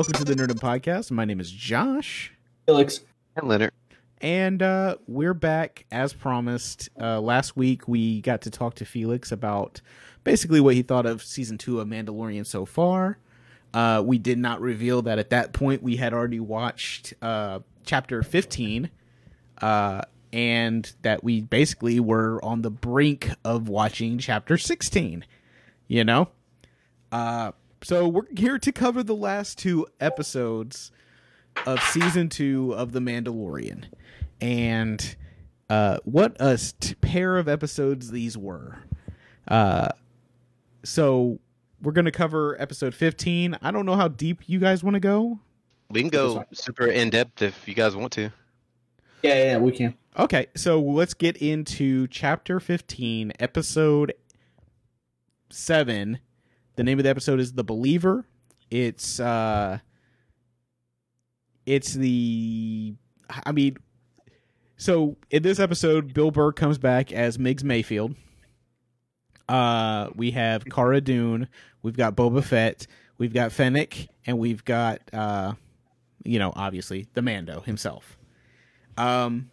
everybody. Welcome to the Nerdum Podcast. My name is Josh. Felix. And Leonard. And uh, we're back as promised. Uh, last week, we got to talk to Felix about basically what he thought of season two of Mandalorian so far. Uh, we did not reveal that at that point we had already watched uh, chapter 15 uh, and that we basically were on the brink of watching chapter 16. You know? So we're here to cover the last two episodes of season two of The Mandalorian. And uh, what a st- pair of episodes these were. Uh, so we're going to cover episode 15. I don't know how deep you guys want to go. We can go super in depth if you guys want to. Yeah, yeah, we can. Okay, so let's get into chapter 15, episode 7. The name of the episode is The Believer. It's uh it's the I mean so in this episode Bill Burr comes back as Miggs Mayfield. Uh we have Cara Dune, we've got Boba Fett, we've got Fennec, and we've got uh you know, obviously the Mando himself. Um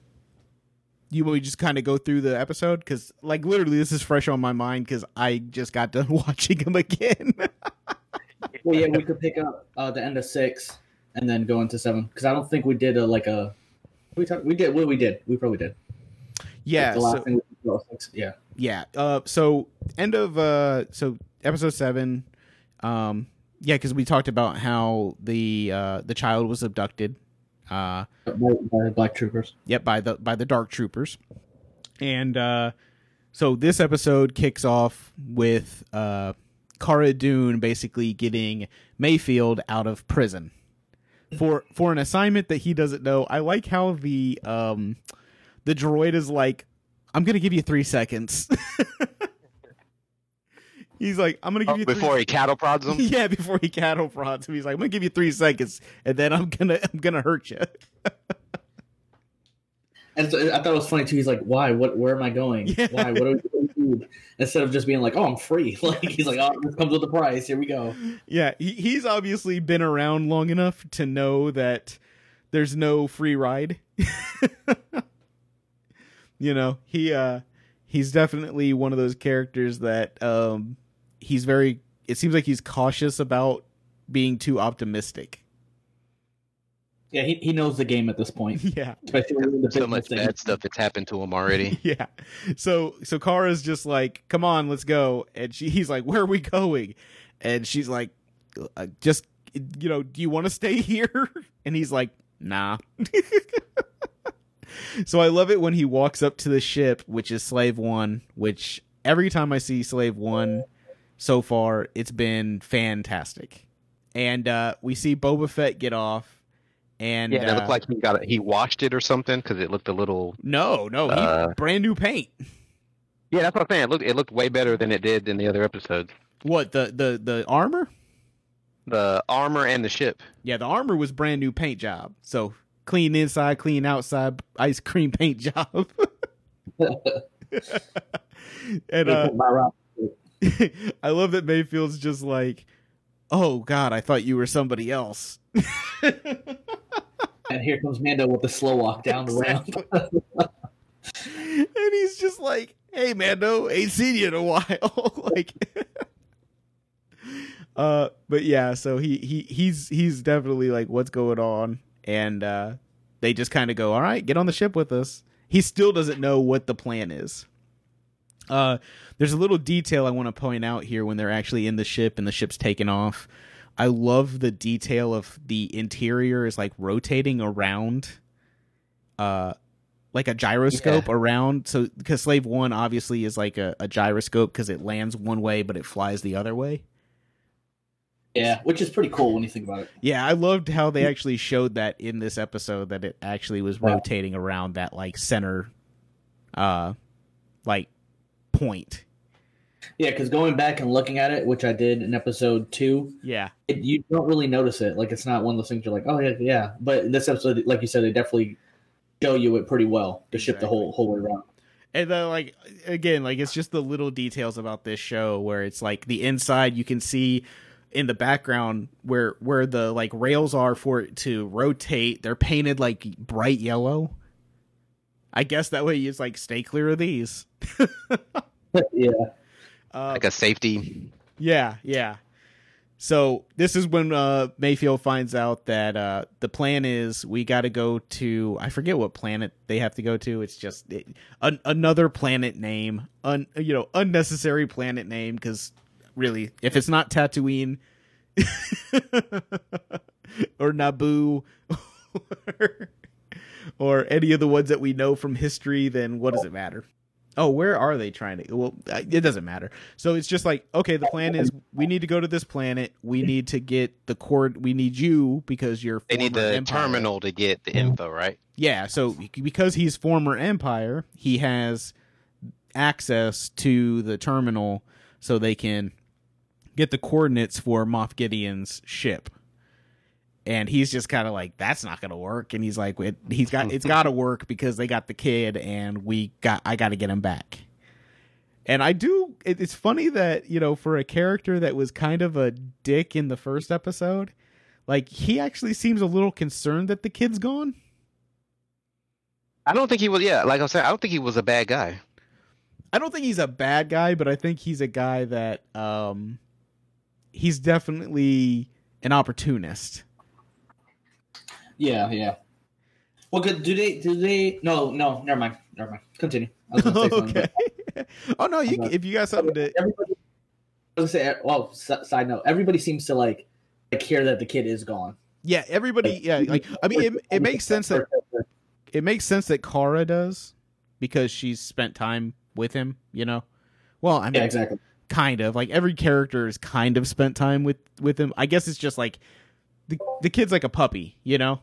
you want me to just kind of go through the episode? Because like literally this is fresh on my mind because i just got done watching them again. Well, yeah, we could pick up uh, the end of six and then go into seven. Because I don't think we did a like a we talk, we did what we did. We probably did. Yeah Like, so, we yeah. Yeah uh so end of uh so episode seven um yeah because we talked about how the uh the child was abducted uh by, by black troopers Yep, by the by the Dark Troopers. And uh so this episode kicks off with uh Cara Dune basically getting Mayfield out of prison for for an assignment that he doesn't know. I like how the um the droid is like, I'm gonna give you three seconds. He's like, I'm gonna give Oh, you before three he cattle prods them. yeah, before he cattle prods him, he's like, "I'm gonna give you three seconds, and then I'm gonna I'm gonna hurt you." and so I thought it was funny too. He's like why? What where am I going? Yeah. why? What do we what do we do instead of just being like oh I'm free. Like he's like oh this comes with the price. Here we go. Yeah, he, he's obviously been around long enough to know that there's no free ride. you know, he uh he's definitely one of those characters that um he's very it seems like he's cautious about being too optimistic. yeah he, he knows the game at this point Yeah. especially So much thing. bad stuff that's happened to him already. yeah. So so Cara's just like, "Come on, let's go." And she he's like, "Where are we going?" And she's like, uh, "Just you know, do you want to stay here?" And he's like, "Nah." so I love it when he walks up to the ship, which is Slave 1, which every time I see Slave 1 so far, it's been fantastic. And uh we see Boba Fett get off and Yeah, and it uh, looked like he got it. He washed it or something because it looked a little. no, no, he Uh, brand new paint. Yeah, that's what I'm saying. It looked it looked way better than it did in the other episodes. What the the the armor? The armor and the ship. Yeah, the armor was brand new paint job. So clean inside, clean outside, ice cream paint job. and uh, My route. I love that Mayfield's just like, "Oh God, I thought you were somebody else." And here comes Mando with the slow walk down the ramp. and he's just like, "Hey, Mando, ain't seen you in a while." like, uh, but yeah, so he he he's he's definitely like, "What's going on?" And uh, they just kind of go, "All right, get on the ship with us." He still doesn't know what the plan is. Uh, there's a little detail I want to point out here when they're actually in the ship and the ship's taken off. I love the detail of the interior is like rotating around uh like a gyroscope around so because slave one obviously is like a, a gyroscope because it lands one way but it flies the other way yeah, which is pretty cool when you think about it. yeah i loved how they actually showed that in this episode that it actually was Yeah. rotating around that like center uh like point Yeah, because going back and looking at it, which I did in episode two, yeah it, you don't really notice it. Like it's not one of those things you're like, oh yeah, yeah. But this episode, like you said, they definitely show you it pretty well to ship the whole whole way around. and then like again like it's just the little details about this show where it's like the inside you can see in the background where where the like rails are for it to rotate, they're painted like bright yellow. I guess that way you just like stay clear of these. yeah. Uh, Like a safety. yeah, yeah. So this is when uh, Mayfield finds out that uh, the plan is we got to go to I forget what planet they have to go to. It's just it, an, another planet name, un, you know, unnecessary planet name because really, if it's not Tatooine or Naboo or, or any of the ones that we know from history, then what does it matter? Oh, where are they trying to? Well, it doesn't matter. So it's just like, okay, the plan is we need to go to this planet. We need to get the cord. We need you because you're. They need the Empire. terminal to get the info, right? Yeah. So because he's former Empire, he has access to the terminal, so they can get the coordinates for Moff Gideon's ship. And he's just kind of like, that's not gonna work. And he's like, it, he's got it's got to work because they got the kid, and we got I got to get him back. And I do. It, it's funny that you know, for a character that was kind of a dick in the first episode, like he actually seems a little concerned that the kid's gone. I don't think he was. Yeah, like I said, I don't think he was a bad guy. I don't think he's a bad guy, but I think he's a guy that um he's definitely an opportunist. Yeah, yeah. Well, good. Do they? Do they? No, no. Never mind. Never mind. Continue. I was gonna say something, okay. but- oh no, you if you got something to Everybody. I was gonna say. Well, s- side note. Everybody seems to like like hear that the kid is gone. Yeah, everybody yeah, like I mean it, it makes sense that it makes sense that Cara does because she's spent time with him, you know. Well, I mean Yeah, exactly. kind of like every character is kind of spent time with with him. I guess it's just like the the kid's like a puppy, you know.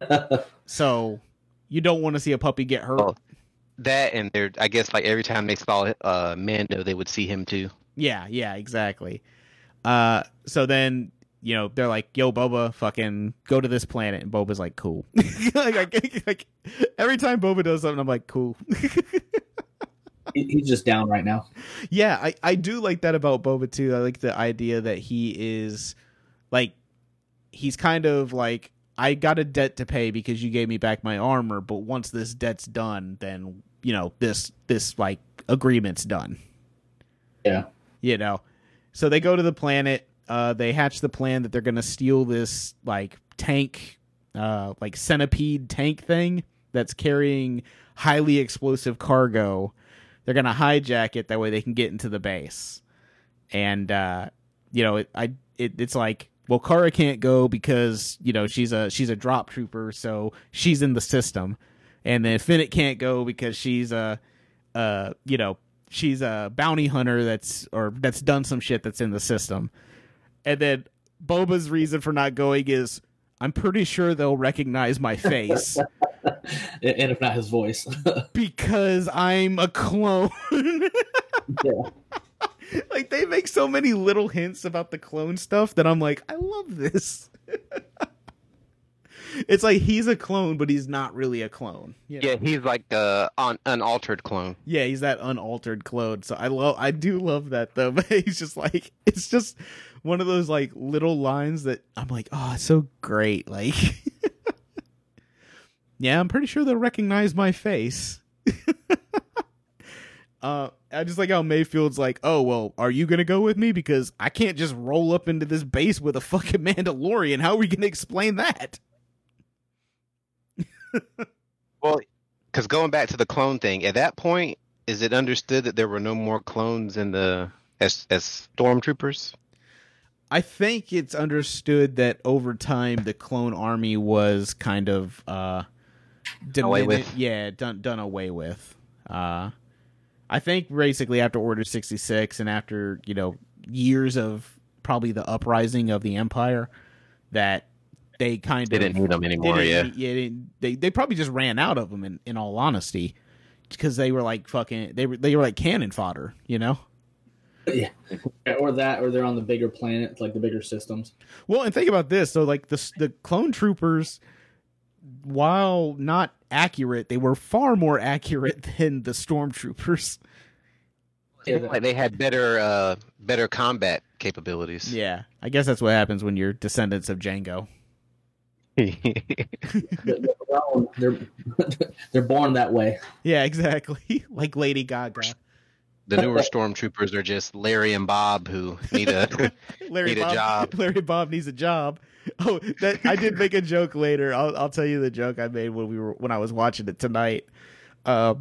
So you don't want to see a puppy get hurt. Oh. That and they're, I guess, like every time they saw uh, Mando, they would see him too. Yeah, yeah, exactly. Uh, so then you know they're like, "Yo, Boba, fucking go to this planet," and Boba's like, "Cool." like, like, like every time Boba does something, I'm like, "Cool." He's just down right now. yeah, I I do like that about Boba too. I like the idea that he is like he's kind of like I got a debt to pay because you gave me back my armor, but once this debt's done, then you know this this like agreement's done. Yeah. you know so they go to the planet uh they hatch the plan that they're gonna steal this like tank uh like centipede tank thing that's carrying highly explosive cargo they're gonna hijack it that way they can get into the base and uh you know it i it, it's like well Cara can't go because you know she's a she's a drop trooper so she's in the system and then Fennec can't go because she's a uh you know she's a bounty hunter that's or that's done some shit that's in the system. And then Boba's reason for not going is I'm pretty sure they'll recognize my face And if not his voice. because I'm a clone. yeah. like they make so many little hints about the clone stuff that I'm like, I love this. it's like he's a clone, but he's not really a clone. you know? Yeah, he's like uh, an unaltered clone. Yeah, he's that unaltered clone. So I love I do love that though. But he's just like it's just one of those like little lines that I'm like, oh, it's so great. Like Yeah, I'm pretty sure they'll recognize my face. uh I just like how Mayfield's like, oh well, are you gonna go with me? Because I can't just roll up into this base with a fucking Mandalorian. How are we gonna explain that? Well, because going back to the clone thing, at that point, is it understood that there were no more clones in the as as stormtroopers? I think it's understood that over time the clone army was kind of uh Away dimini- with. yeah, done done away with. Uh I think basically after Order 66 and after, you know, years of probably the uprising of the empire that they kind They of didn't need them anymore. Yeah. didn't- yeah, they, they they probably just ran out of them in, in all honesty because they were like fucking they were they were like cannon fodder, you know? yeah. Or that, or they're on the bigger planet, like the bigger systems. Well, and think about this. So, like the the clone troopers, while not accurate, they were far more accurate than the stormtroopers. Yeah, like they had better uh better combat capabilities. Yeah, I guess that's what happens when you're descendants of Jango. they're, they're, they're born that way. Yeah, exactly. like Lady Gaga. the newer stormtroopers are just Larry and Bob who need a Larry Need a job. Larry Bob needs a job. Oh, that I did make a joke later. I'll I'll tell you the joke I made when we were when I was watching it tonight. Uh,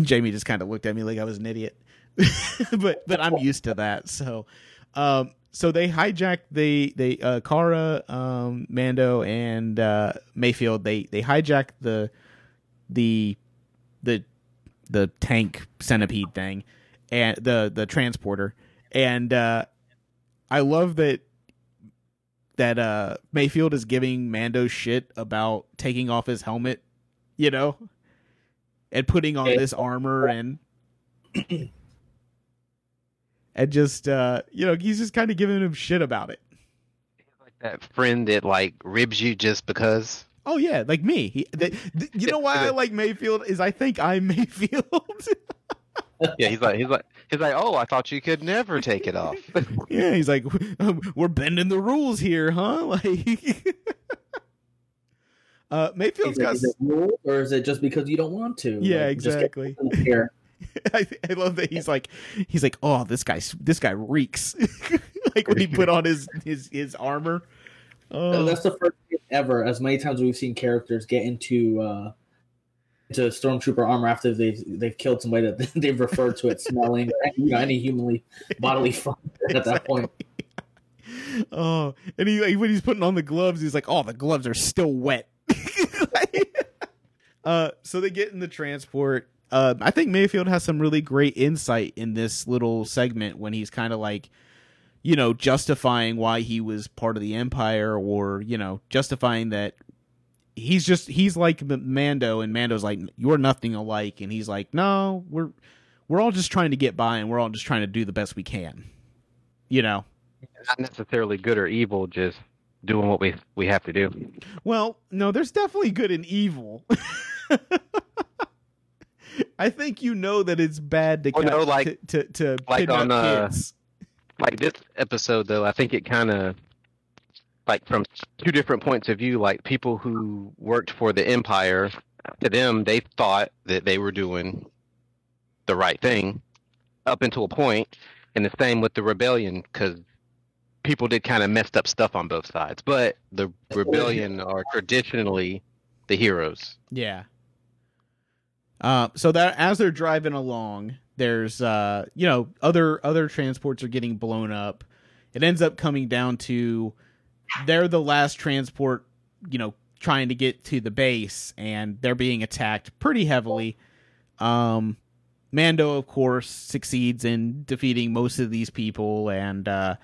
Jamie just kind of looked at me like I was an idiot, but but I'm used to that. So, um, so they hijacked the they uh, Cara, um, Mando, and uh, Mayfield. They they hijacked the the the the tank centipede thing and the the transporter and uh I love that that uh Mayfield is giving Mando shit about taking off his helmet, you know, and putting on this armor and and just uh you know, he's just kind of giving him shit about it. like that friend that like ribs you just because. Oh yeah, like me. He, th th- you know why I like Mayfield is I think I'm Mayfield. Yeah, he's like he's like he's like, oh, I thought you could never take it off. yeah, he's like, we're bending the rules here, huh? Like, uh, Mayfield's Is it, got. is it rule, or is it just because you don't want to? Yeah, Like, exactly. Here. I, I love that he's like, he's like, oh, this guy, this guy reeks. like when he put on his his his armor. Oh, That's the first time ever, as many times we've seen characters get into uh, into stormtrooper armor after they've they've killed somebody that they've referred to it smelling or any, you know, any humanly bodily function at that point. oh, and he when he's putting on the gloves, he's like, "Oh, the gloves are still wet." uh, so they get in the transport. Uh, I think Mayfield has some really great insight in this little segment when he's kind of like, you know, justifying why he was part of the Empire, or you know, justifying that he's just he's like Mando, and Mando's like, "You're nothing alike," and he's like, "No, we're we're all just trying to get by, and we're all just trying to do the best we can." You know. Not necessarily good or evil, just doing what we we have to do. Well, no, there's definitely good and evil. I think you know that it's bad to Well, no, like- to to, to like on, uh, kids. Like this episode, though, I think it kind of like from two different points of view. Like people who worked for the Empire, to them, they thought that they were doing the right thing up until a point, and the same with the rebellion because people did kind of messed up stuff on both sides. But the rebellion are traditionally the heroes. Yeah. Uh, so that as they're driving along, there's uh, you know, other other transports are getting blown up. It ends up coming down to they're the last transport, you know, trying to get to the base, and they're being attacked pretty heavily. Um, Mando, of course, succeeds in defeating most of these people, and uh,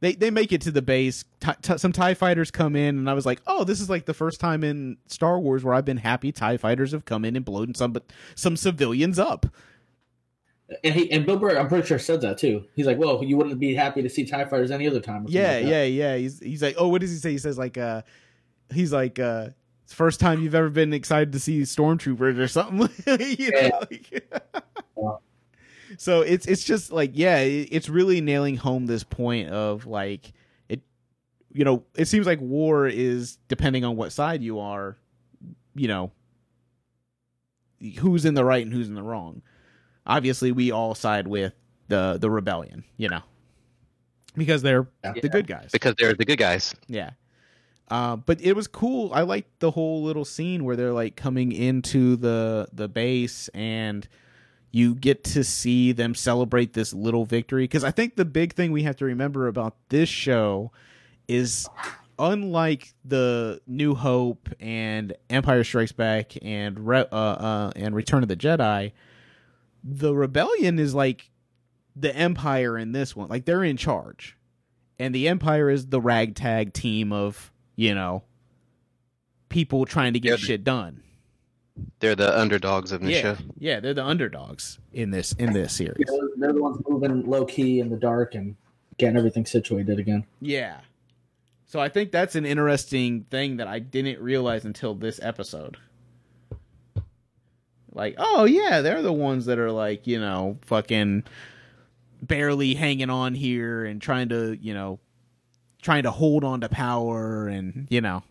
they they make it to the base. T- t- some Tie fighters come in, and I was like, "Oh, this is like the first time in Star Wars where I've been happy Tie fighters have come in and blown some some civilians up." And he and Bill Burr, I'm pretty sure said that too. He's like, "Well, you wouldn't be happy to see Tie fighters any other time." Yeah, like yeah, yeah. He's he's like, "Oh, what does he say?" He says like, uh, he's like, uh, "It's first time you've ever been excited to see stormtroopers or something." you know, Yeah. like- Yeah. so it's it's just like yeah, it's really nailing home this point of like it. You know, it seems like war is depending on what side you are. You know, who's in the right and who's in the wrong. Obviously, we all side with the the rebellion. You know, because they're Yeah. the good guys. because they're the good guys. Yeah. Uh, but it was cool. I liked the whole little scene where they're like coming into the the base and you get to see them celebrate this little victory because I think the big thing we have to remember about this show is unlike the New Hope and Empire Strikes Back and Re- uh, uh, and Return of the Jedi, the rebellion is like the Empire in this one. Like they're in charge and the empire is the ragtag team of you know people trying to get Yeah, shit done They're the underdogs of Nisha. yeah yeah they're the underdogs in this in this series They're, they're the ones moving low key in the dark and getting everything situated again. yeah so i think that's an interesting thing that i didn't realize until this episode like oh yeah they're the ones that are like you know fucking barely hanging on here and trying to, you know, trying to hold on to power and, you know.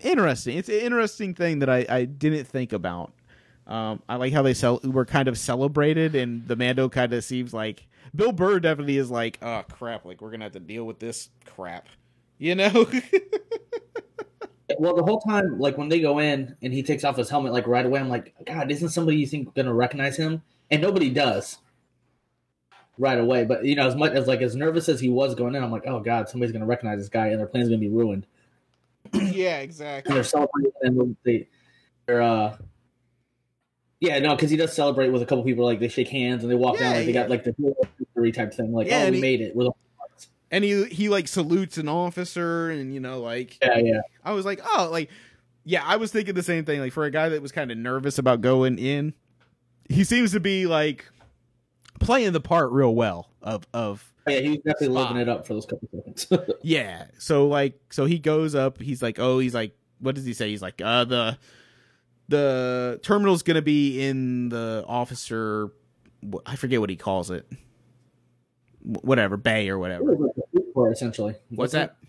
Interesting. It's an interesting thing that I, I didn't think about. Um, I like how they sell were kind of celebrated, and the Mando kind of seems like Bill Burr definitely is like, oh crap, like we're gonna have to deal with this crap, you know? Well, the whole time, like when they go in and he takes off his helmet, like right away, I'm like, God, isn't somebody you think gonna recognize him? And nobody does right away. But you know, as much as like as nervous as he was going in, I'm like, oh God, somebody's gonna recognize this guy, and their plan's gonna be ruined. yeah, And exactly. they're celebrating, and they, they're uh, yeah, no, because he does celebrate with a couple people. Like they shake hands and they walk Yeah, down, like they got like the victory type thing. Like, Yeah, oh, we he- made it. We're the And he he like salutes an officer, and you know, like yeah, yeah. I was like, oh, like, yeah, I was thinking the same thing. Like, for a guy that was kind of nervous about going in, he seems to be like playing the part real well of of Yeah, he was definitely Spot. living it up for those couple seconds. yeah. So like, so he goes up. He's like, oh, he's like, what does he say? He's like, uh, the the terminal's gonna be in the officer. I forget what he calls it. Wh- Whatever bay or whatever. was like the food court, essentially. What's Wasn't that? it?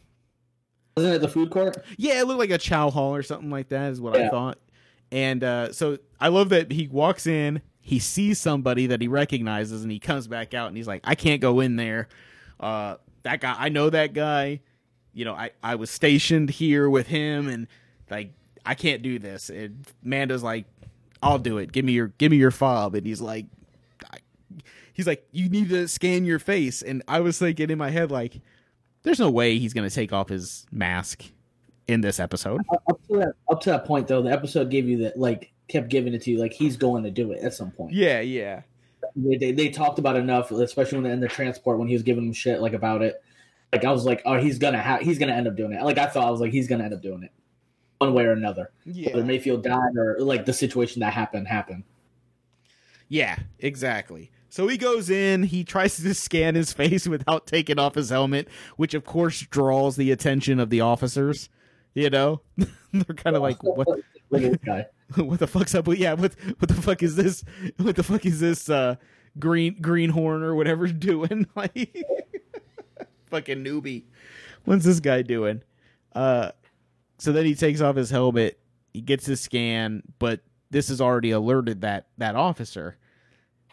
Wasn't it the food court? Yeah, it looked like a chow hall or something like that, is what I thought. And uh, so I love that he walks in, he sees somebody that he recognizes, and he comes back out and he's like, I can't go in there. Uh, that guy, I know that guy. You know, I, I was stationed here with him, and like, I can't do this. And Mando's like, I'll do it. Give me your give me your fob. And he's like, I, he's like, you need to scan your face. And I was thinking in my head, like, there's no way he's gonna take off his mask in this episode. Up to that, up to that point, though, the episode gave you that, like, kept giving it to you, like he's going to do it at some point. Yeah, yeah. They, they, they talked about enough, especially when in the transport when he was giving him shit like about it. Like I was like, oh, he's gonna have, he's gonna end up doing it. Like I thought, I was like, he's gonna end up doing it, one way or another. Yeah. Whether. Mayfield died or like the situation that happened happened. Yeah, exactly. So he goes in, he tries to scan his face without taking off his helmet, which of course draws the attention of the officers. You know? They're kind of like, what Look at this guy. what the fuck's up with yeah, what what the fuck is this? What the fuck is this uh green greenhorn or whatever doing? Like fucking newbie. What's this guy doing? Uh so then he takes off his helmet, he gets his scan, but this has already alerted that that officer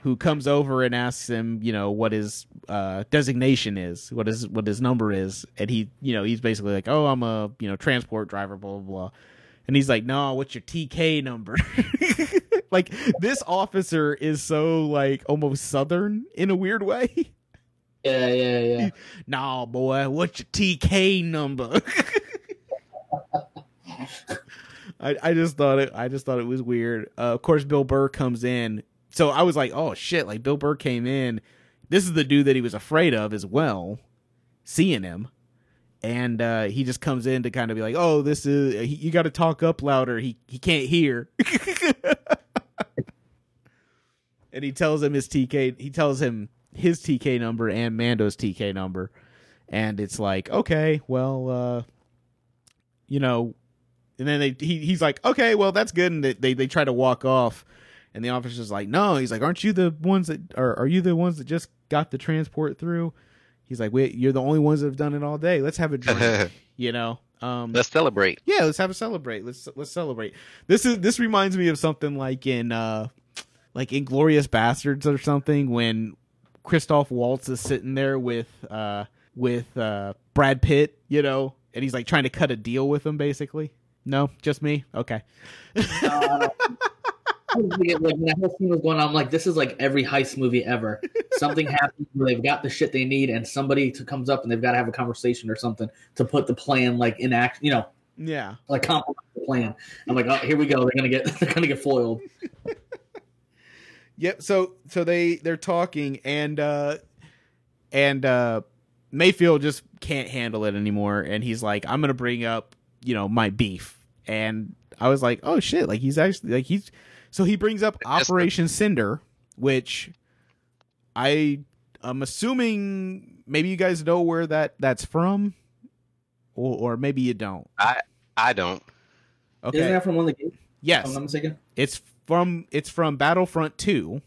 who comes over and asks him, you know, what his uh, designation is, what his what his number is, and he, you know, he's basically like, oh, I'm a you know transport driver, blah blah blah, and he's like, no, what's your TK number? like this officer is so like almost southern in a weird way. Yeah, yeah, yeah. nah, boy, what's your TK number? I, I just thought it I just thought it was weird. Uh, of course, Bill Burr comes in, so I was like, oh shit! Like Bill Burr came in. This is the dude that he was afraid of as well, seeing him, and uh, he just comes in to kind of be like, oh, this is you got to talk up louder. He he can't hear. and he tells him his TK. He tells him his TK number and Mando's TK number, and it's like, okay, well, uh, you know, and then they he, he's like, okay, well, that's good, and they, they they try to walk off, and the officer's like, no, he's like, aren't you the ones that are are you the ones that just got the transport through? He's like, wait, you're the only ones that have done it all day. Let's have a drink, you know. Um, Let's celebrate. yeah, let's have a celebrate. Let's let's celebrate. This is this reminds me of something like in uh like Inglourious Basterds or something when Christoph Waltz is sitting there with uh with uh Brad Pitt, you know, and he's like trying to cut a deal with him basically. No, just me. Okay. Uh, I was thinking, like when that whole scene was going on, I'm like, this is like every heist movie ever. Something happens where they've got the shit they need, and somebody to, comes up and they've got to have a conversation or something to put the plan like in act, you know, Yeah. like the plan. I'm like, oh, here we go. They're gonna get they're gonna get foiled. Yep. So so they they're talking and uh and uh Mayfield just can't handle it anymore and he's like I'm going to bring up, you know, my beef. And I was like, "Oh shit, like he's actually like he's so he brings up Operation Cinder, which I I'm assuming maybe you guys know where that that's from or, or maybe you don't. I I don't. Okay. Isn't that from one of the games? Yes. I'm not mistaken. It's from it's from Battlefront 2,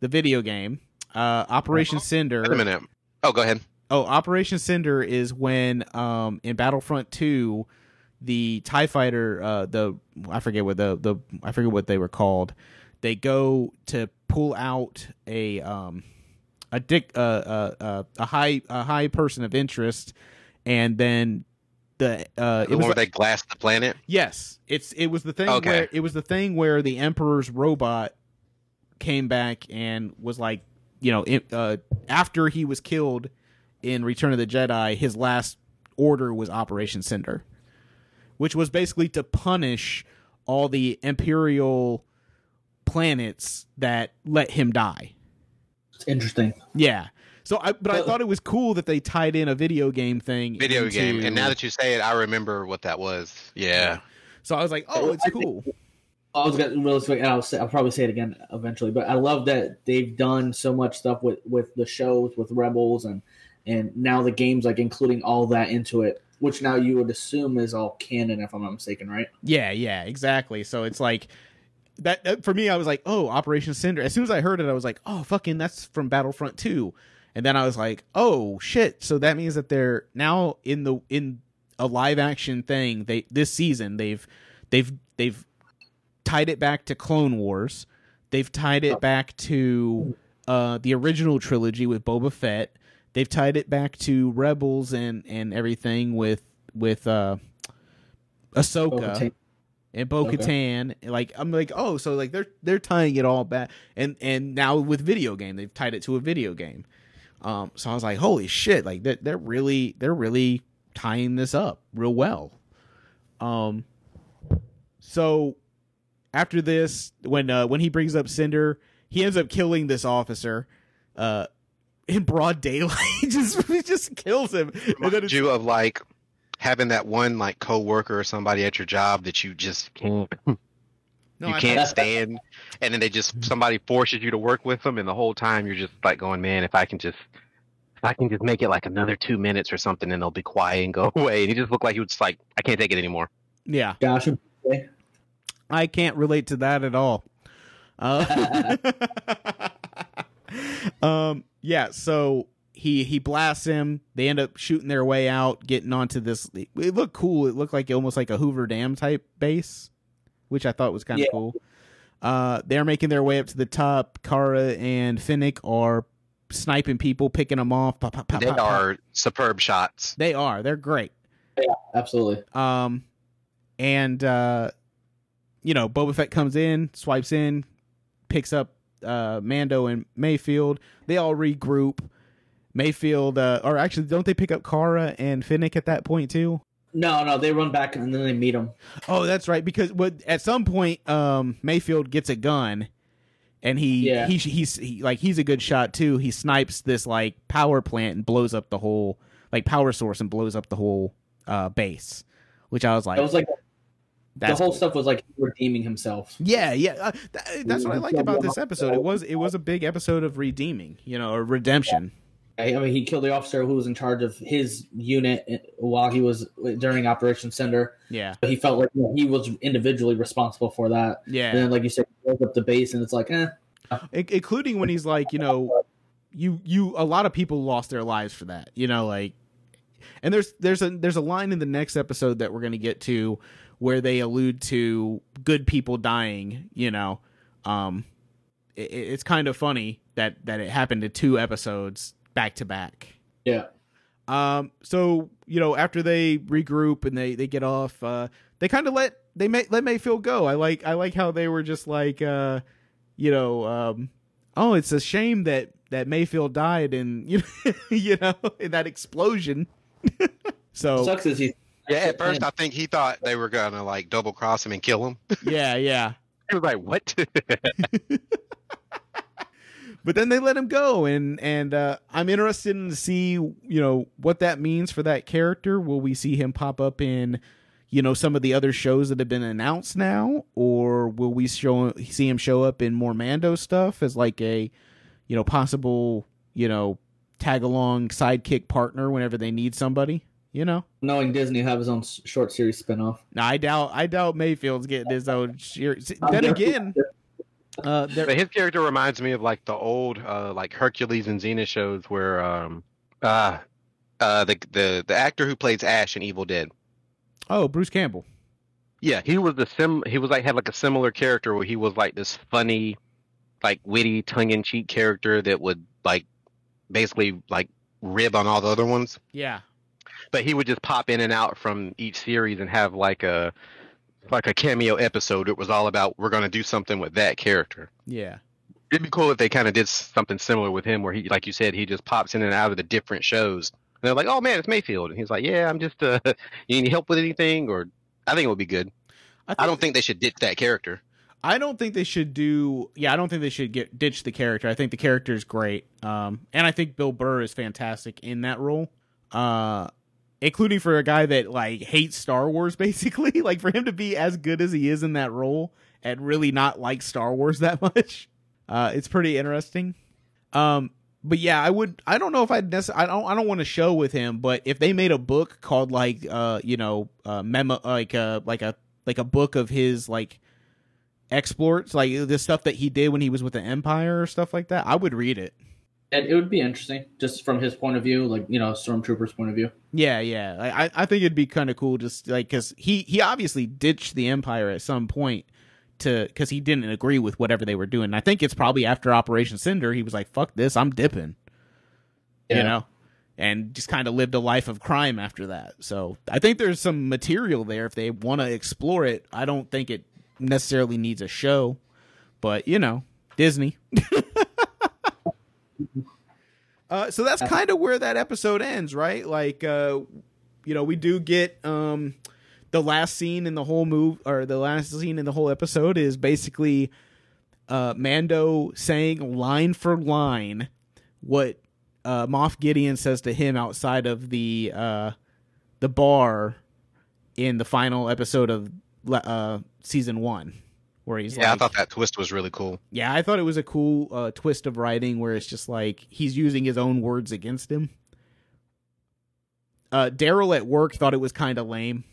the video game. uh, Operation Cinder. Wait a minute. Oh, go ahead. Oh, Operation Cinder is when um in Battlefront 2 the TIE fighter uh the I forget what the the I forget what they were called. They go to pull out a um a dick uh, uh, uh a high a high person of interest and then the uh The it was where they glassed the planet. Yes, it's it was the thing Okay. where it was the thing where the Emperor's robot came back and was like, you know, it, uh, after he was killed in Return of the Jedi, his last order was Operation Cinder, which was basically to punish all the Imperial planets that let him die. It's interesting. Yeah. So I but I thought it was cool that they tied in a video game thing. Video into- game. And now that you say it, I remember what that was. Yeah. So I was like, oh, it's cool. I was gonna really quick, and I'll say, I'll probably say it again eventually. But I love that they've done so much stuff with with the shows, with Rebels, and and now the games, like including all that into it, which now you would assume is all canon, if I'm not mistaken, right? Yeah, yeah, exactly. So it's like that, that for me. I was like, oh, Operation Cinder. As soon as I heard it, I was like, oh, fucking, that's from Battlefront Two. And then I was like, oh shit. So that means that they're now in the in a live action thing. They this season they've they've they've tied it back to Clone Wars. They've tied it back to uh, the original trilogy with Boba Fett. They've tied it back to Rebels and and everything with with uh, Ahsoka Bo-Katan. and Bo Katan. Like I'm like, oh, so like they're they're tying it all back, and and now with video game, they've tied it to a video game. Um, so I was like, holy shit, like they're, they're really they're really tying this up real well. Um, so after this, when uh, when he brings up Cinder, he ends up killing this officer. Uh, in broad daylight, just just kills him. And then you of like having that one like coworker or somebody at your job that you just can't no, you I- can't stand, and then they just somebody forces you to work with them, and the whole time you're just like going, man, if I can just. If I can just make it like another two minutes or something, and they'll be quiet and go away. And he just looked like he was like, I can't take it anymore. yeah. Josh, I can't relate to that at all. Uh, um, yeah. So he he blasts him. They end up shooting their way out, getting onto this. It looked cool. It looked like almost like a Hoover Dam type base, which I thought was kind of Yeah. cool. Uh, they're making their way up to the top. Cara and Fennec are sniping people, picking them off. Pop, pop, pop, They pop, pop. are superb shots. They are. They're great. Yeah, absolutely. Um, and uh, you know, Boba Fett comes in, swipes in, picks up uh Mando and Mayfield. They all regroup. Mayfield, uh, or actually, don't they pick up Cara and Fennec at that point too? No, no, they run back and then they meet him. Oh, that's right. Because what at some point, um, Mayfield gets a gun, and he Yeah. he he's he, like he's a good shot too. He snipes this like power plant and blows up the whole like power source and blows up the whole uh base, which I was like, It was like that's the whole cool. stuff was like redeeming himself. Yeah, yeah. Uh, th- that's what I liked about this episode. It was it was a big episode of redeeming, you know, or redemption. I I mean, he killed the officer who was in charge of his unit while he was during Operation Cinder. Yeah, But he felt like you know, he was individually responsible for that. And yeah. then, like you said, he blows up the base, and it's like, eh, I- including when he's like, you know, you you a lot of people lost their lives for that, you know, like. And there's there's a there's a line in the next episode that we're gonna get to where they allude to good people dying. You know, um, it, it's kind of funny that that it happened to two episodes back to back. yeah. Um, so you know, after they regroup and they they get off, uh, they kind of let they may let Mayfield go. I like I like how they were just like, uh, you know, um, oh, it's a shame that that Mayfield died and you know, you know in that explosion. so Sucks is he. Yeah, at first I think he thought they were gonna like double cross him and kill him. yeah, yeah. He was like, "What?" But then they let him go, and and uh, I'm interested in to see you know what that means for that character. Will we see him pop up in you know some of the other shows that have been announced now, or will we show see him show up in more Mando stuff as like a you know possible you know tag along sidekick partner whenever they need somebody? You know, Knowing Disney have his own short series spinoff. now I doubt I doubt Mayfield's getting his own. Shir- I'm then again, Uh, But his character reminds me of like the old uh like Hercules and Xena shows where um uh uh the the the actor who plays Ash in Evil Dead. oh, Bruce Campbell. Yeah, he was the sim he was like had like a similar character where he was like this funny, like witty, tongue in cheek character that would like basically like rib on all the other ones. Yeah, But he would just pop in and out from each series and have like a like a cameo episode. It was all about we're gonna do something with that character. yeah, It'd be cool if they kind of did something similar with him, where he, like you said, he just pops in and out of the different shows. And they're like, "Oh man, it's Mayfield," and he's like, "Yeah, I'm just. Uh, you need help with anything?" Or I think it would be good. I don't think they should ditch that character. I don't think they should do. Yeah, I don't think they should get ditch the character. I think the character is great, um, and I think Bill Burr is fantastic in that role, uh, including for a guy that like hates Star Wars. Basically, like for him to be as good as he is in that role and really not like Star Wars that much, uh, it's pretty interesting. Um, but yeah, I would. I don't know if I'd necessarily. I don't. I don't want to show with him, but if they made a book called like, uh, you know, uh, memo, like, uh, like a like a book of his like exploits, like the stuff that he did when he was with the Empire or stuff like that, I would read it. And it would be interesting, just from his point of view, like you know, stormtrooper's point of view. Yeah, yeah. I I- I think it'd be kind of cool, just like because he he obviously ditched the Empire at some point to because he didn't agree with whatever they were doing. And I think it's probably after Operation Cinder, he was like, "Fuck this, I'm dipping," you know, and just kind of lived a life of crime after that. So I think there's some material there if they want to explore it. I don't think it necessarily needs a show, but you know, Disney. Uh, so that's kind of where that episode ends, right? Like, uh, you know, we do get um, the last scene in the whole move, or the last scene in the whole episode is basically uh, Mando saying line for line what uh, Moff Gideon says to him outside of the uh, the bar in the final episode of uh, season one, where he's Yeah, like, I thought that twist was really cool. yeah, I thought it was a cool uh, twist of writing where it's just like he's using his own words against him. Uh, Daryl at work thought it was kind of lame.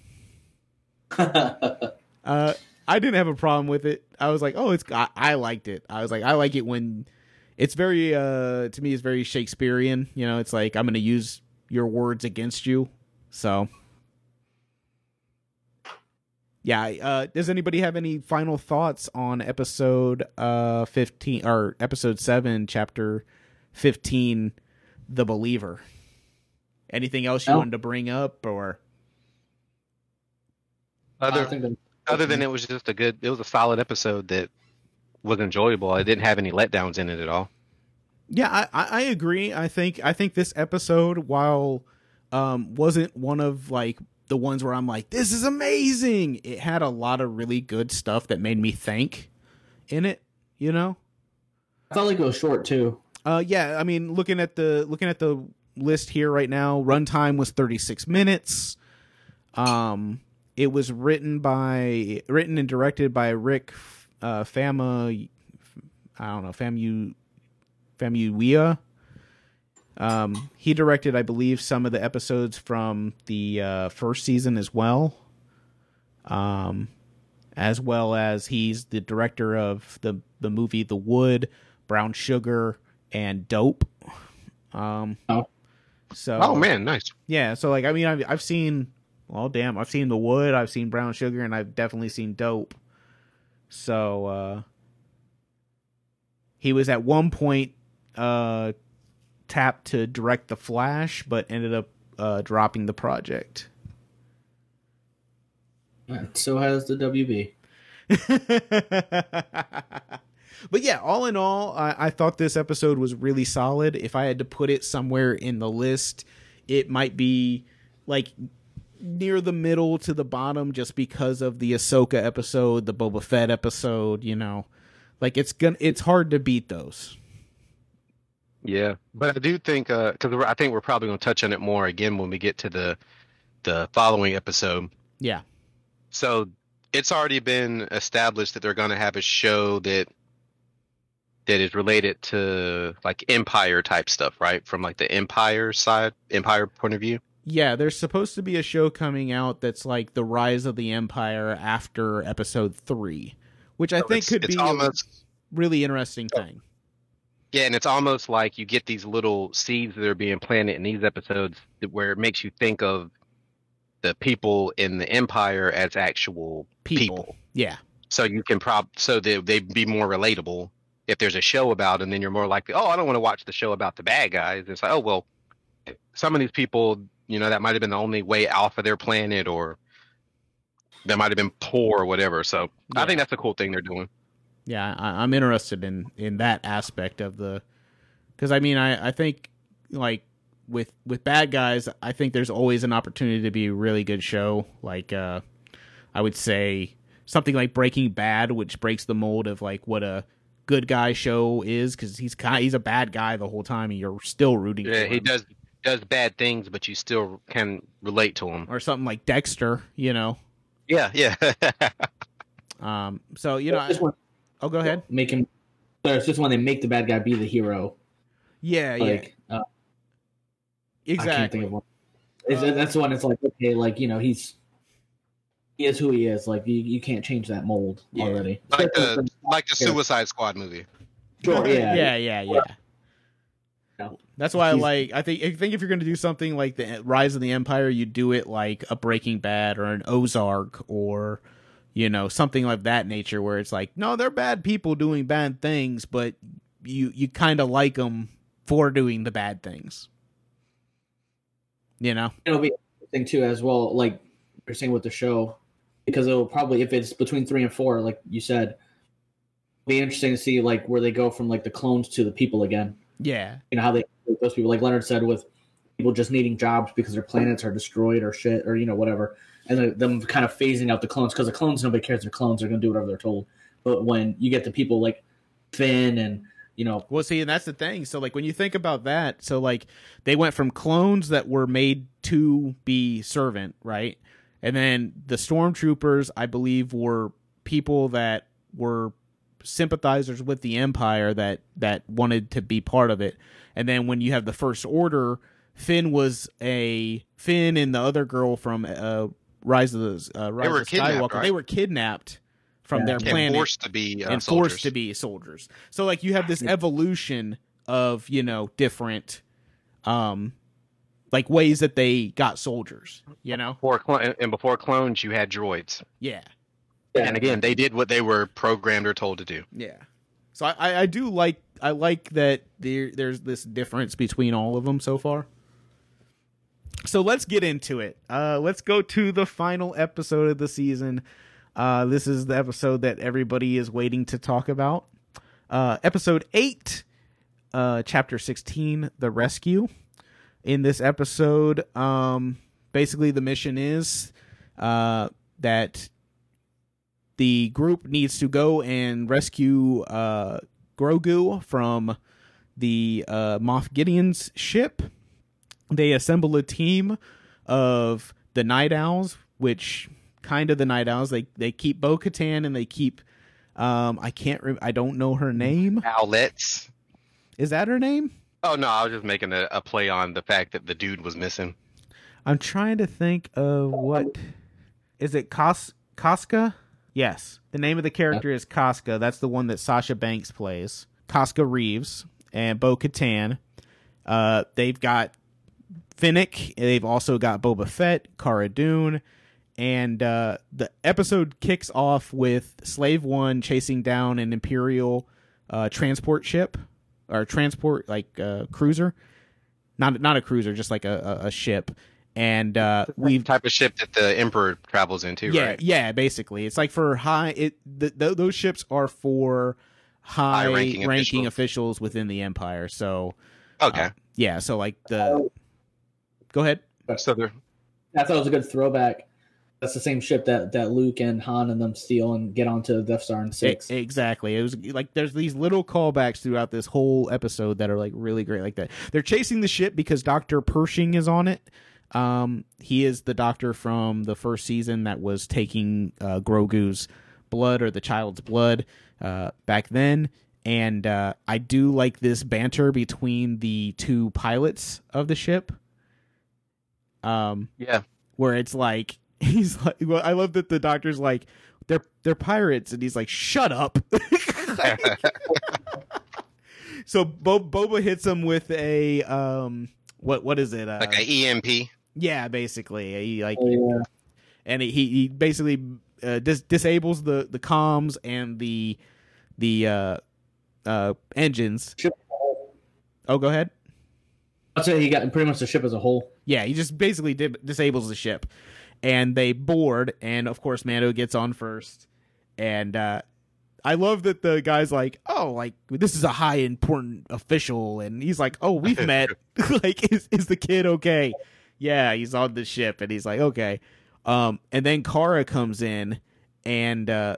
Uh, I didn't have a problem with it. I was like, oh, it's I, I liked it. I was like, I like it when it's very uh to me it's very Shakespearean. You know, it's like I'm going to use your words against you. So yeah, uh does anybody have any final thoughts on episode uh 15 or episode 7 chapter 15 The Believer? Anything else you No. wanted to bring up or Other that- other than it was just a good, it was a solid episode that was enjoyable. It didn't have any letdowns in it at all. Yeah, I, I I agree. I think I think this episode, while um wasn't one of like the ones where I'm like, this is amazing. It had a lot of really good stuff that made me think in it, you know? I felt like it was short too. Uh yeah, I mean looking at the looking at the list here right now, runtime was 36 minutes. Um it was written by written and directed by Rick uh Fama I don't know, Famu Famuyiwa. Um he directed I believe some of the episodes from the uh first season as well. Um as well as he's the director of the the movie The Wood, Brown Sugar, and Dope. Um, Oh. so Oh man, nice. yeah. So like, I mean, I've I've seen, well, damn, I've seen The Wood, I've seen Brown Sugar, and I've definitely seen Dope. So uh, he was at one point uh tapped to direct The Flash, but ended up uh dropping the project. And so has the WB. but yeah, all in all, I, I thought this episode was really solid. If I had to put it somewhere in the list, it might be like near the middle to the bottom just because of the Ahsoka episode, the Boba Fett episode, you know. Like it's gonna it's hard to beat those. Yeah, but I do think uh, because I think we're probably going to touch on it more again when we get to the the following episode. Yeah. So it's already been established that they're going to have a show that that is related to like Empire type stuff, right? From like the Empire side, Empire point of view. Yeah, there's supposed to be a show coming out that's like the rise of the Empire after episode three. Which I So think could it's be almost really interesting thing. Yeah, and it's almost like you get these little seeds that are being planted in these episodes where it makes you think of the people in the empire as actual People. people. Yeah. So you can prob so they they be more relatable. If there's a show about them, then you're more likely, oh, I don't want to watch the show about the bad guys. It's like, oh well, some of these people, you know, that might have been the only way off of their planet, or they might have been poor or whatever. So I think that's a cool thing they're doing. Yeah, I, I'm interested in in that aspect of the, because I mean, I I think like with with bad guys, I think there's always an opportunity to be a really good show. Like, uh, I would say something like Breaking Bad, which breaks the mold of like what a good guy show is, because he's kind he's a bad guy the whole time, and you're still rooting. Yeah, for he does does bad things, but you still can relate to him. Or something like Dexter, you know. Yeah, yeah. Um. So you know, I, Just when- oh, go ahead. make him. There's just when they make the bad guy be the hero. Yeah, yeah, Like uh, I can't exactly. think of one. It's, Uh, that's the one. It's like okay, like you know, he's he is who he is. Like you, you can't change that mold Yeah. already. like the like the Suicide Squad movie. Sure, yeah, yeah, yeah, yeah. Yeah. That's why I He's- like. I think. I think if you're going to do something like the Rise of the Empire, you do it like a Breaking Bad or an Ozark or, you know, something like that nature, where it's like, no, they're bad people doing bad things, but you you kind of like them for doing the bad things. You know. It'll be interesting too, as well. Like you're saying with the show, because it'll probably if it's between three and four, like you said, be interesting to see like where they go from like the clones to the people again. Yeah. You know how they those people, like Leonard said, with people just needing jobs because their planets are destroyed or shit or you know whatever, and then them kind of phasing out the clones because the clones nobody cares. They're clones; they're gonna do whatever they're told. But when you get the people like Finn and you know Well, see, and that's the thing. So, like, when you think about that, so like they went from clones that were made to be servant, right? And then the stormtroopers, I believe, were people that were sympathizers with the empire that that wanted to be part of it. And then when you have the first order, Finn was a Finn and the other girl from uh, Rise of the uh, Rise were of Skywalker. right? They were kidnapped from Yeah. their And planet forced to be uh, and soldiers. forced to be soldiers. So like you have this evolution of you know different, um, like ways that they got soldiers. You know, Before cl- and before clones, you had droids. yeah, And again, they did what they were programmed or told to do. yeah. So I, I, I do like I like that there there's this difference between all of them so far. So let's get into it. Uh, let's go to the final episode of the season. Uh, this is the episode that everybody is waiting to talk about. Uh, episode eight, uh, chapter sixteen, the rescue. In this episode, um, basically the mission is uh, that the group needs to go and rescue uh, Grogu from the Moff Gideon's ship. They assemble a team of the Night Owls, which kind of the Night Owls. They they keep Bo Katan and they keep um I can't re- I don't know her name. Outlets. Is that her name? Oh no, I was just making a, a play on the fact that the dude was missing. I'm trying to think of what is it Kos Casca? Yes. The name of the character is Casca. That's the one that Sasha Banks plays. Casca Reeves and Bo Katan. Uh they've got Fennec. They've also got Boba Fett, Cara Dune, and uh, the episode kicks off with Slave One chasing down an Imperial uh, transport ship or transport like uh, cruiser, not not a cruiser, just like a, a, a ship. And uh, we've type of ship that the Emperor travels into, yeah right? yeah basically it's like for high it th- th- those ships are for high High-ranking ranking, officials. officials within the empire. So Okay. uh, yeah, so like the go ahead. so they're I thought it was a good throwback. That's the same ship that that Luke and Han and them steal and get onto the Death Star in six. E- exactly. It was like there's these little callbacks throughout this whole episode that are like really great like that. They're chasing the ship because Dr. Pershing is on it. Um he is the doctor from the first season that was taking uh Grogu's blood or the child's blood uh back then and uh I do like this banter between the two pilots of the ship. Um yeah. where it's like he's like well, I love that the doctor's like they're they're pirates and he's like shut up. so Bo- Boba hits him with a um what what is it? Uh, like a EMP. yeah, basically. He like Oh, yeah. and he he basically uh, dis- disables the the comms and the the uh uh engines. Ship- Oh, go ahead. I'd say he got pretty much the ship as a whole. Yeah, he just basically di- disables the ship, and they board. And of course, Mando gets on first, and uh, I love that the guy's like, "Oh, like this is a high important official," and he's like, "Oh, we've met. like, is is the kid okay?" Yeah, he's on the ship, and he's like, "Okay." Um, and then Cara comes in, and uh,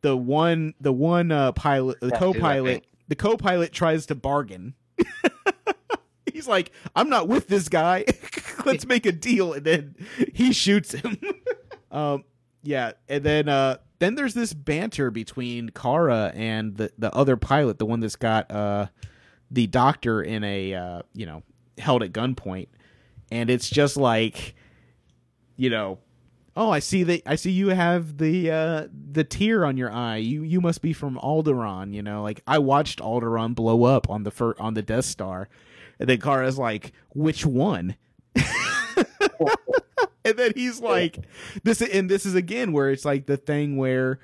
the one the one uh, pilot, the Yeah, dude, I co-pilot, the co-pilot tries to bargain. He's like, I'm not with this guy. Let's make a deal, and then he shoots him. um, yeah, and then uh, then there's this banter between Cara and the the other pilot, the one that's got uh the doctor in a uh you know held at gunpoint, and it's just like, you know. Oh, I see that. I see you have the uh, the tear on your eye. You you must be from Alderaan. You know, like I watched Alderaan blow up on the fir- on the Death Star, and then Cara's like, which one? and then he's like, this and this is again where it's like the thing where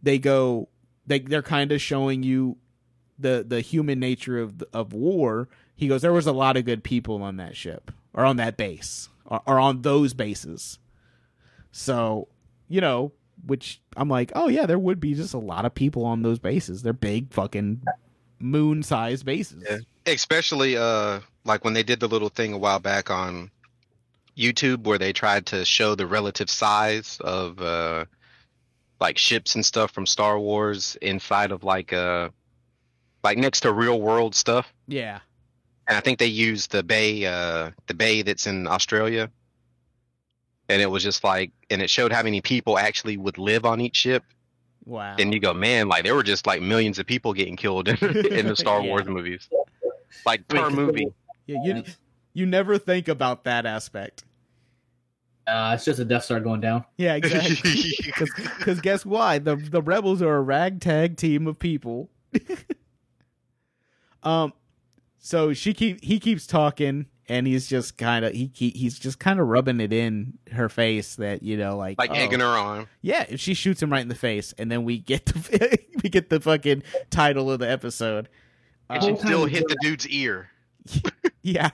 they go, they they're kind of showing you the the human nature of of war. He goes, there was a lot of good people on that ship or on that base or, or on those bases. So you know, which I'm like, oh yeah, there would be just a lot of people on those bases. They're big fucking moon sized bases. Yeah. Especially uh like when they did the little thing a while back on YouTube where they tried to show the relative size of uh like ships and stuff from Star Wars inside of like uh like next to real world stuff. Yeah. And I think they used the bay uh the bay that's in Australia. And it was just like and it showed how many people actually would live on each ship. Wow. And you go, man, like there were just like millions of people getting killed in, in the Star Yeah. Wars movies. Like per Wait, movie. yeah, you you never think about that aspect. Uh, it's just a Death Star going down. Yeah, exactly. Because guess why? The the rebels are a ragtag team of people. um, so she keep he keeps talking, and he's just kind of he, he he's just kind of rubbing it in her face that you know like like oh, egging her on. yeah. If she shoots him right in the face, and then we get the we get the fucking title of the episode. And Uh, she still hit the dude's ear. yeah,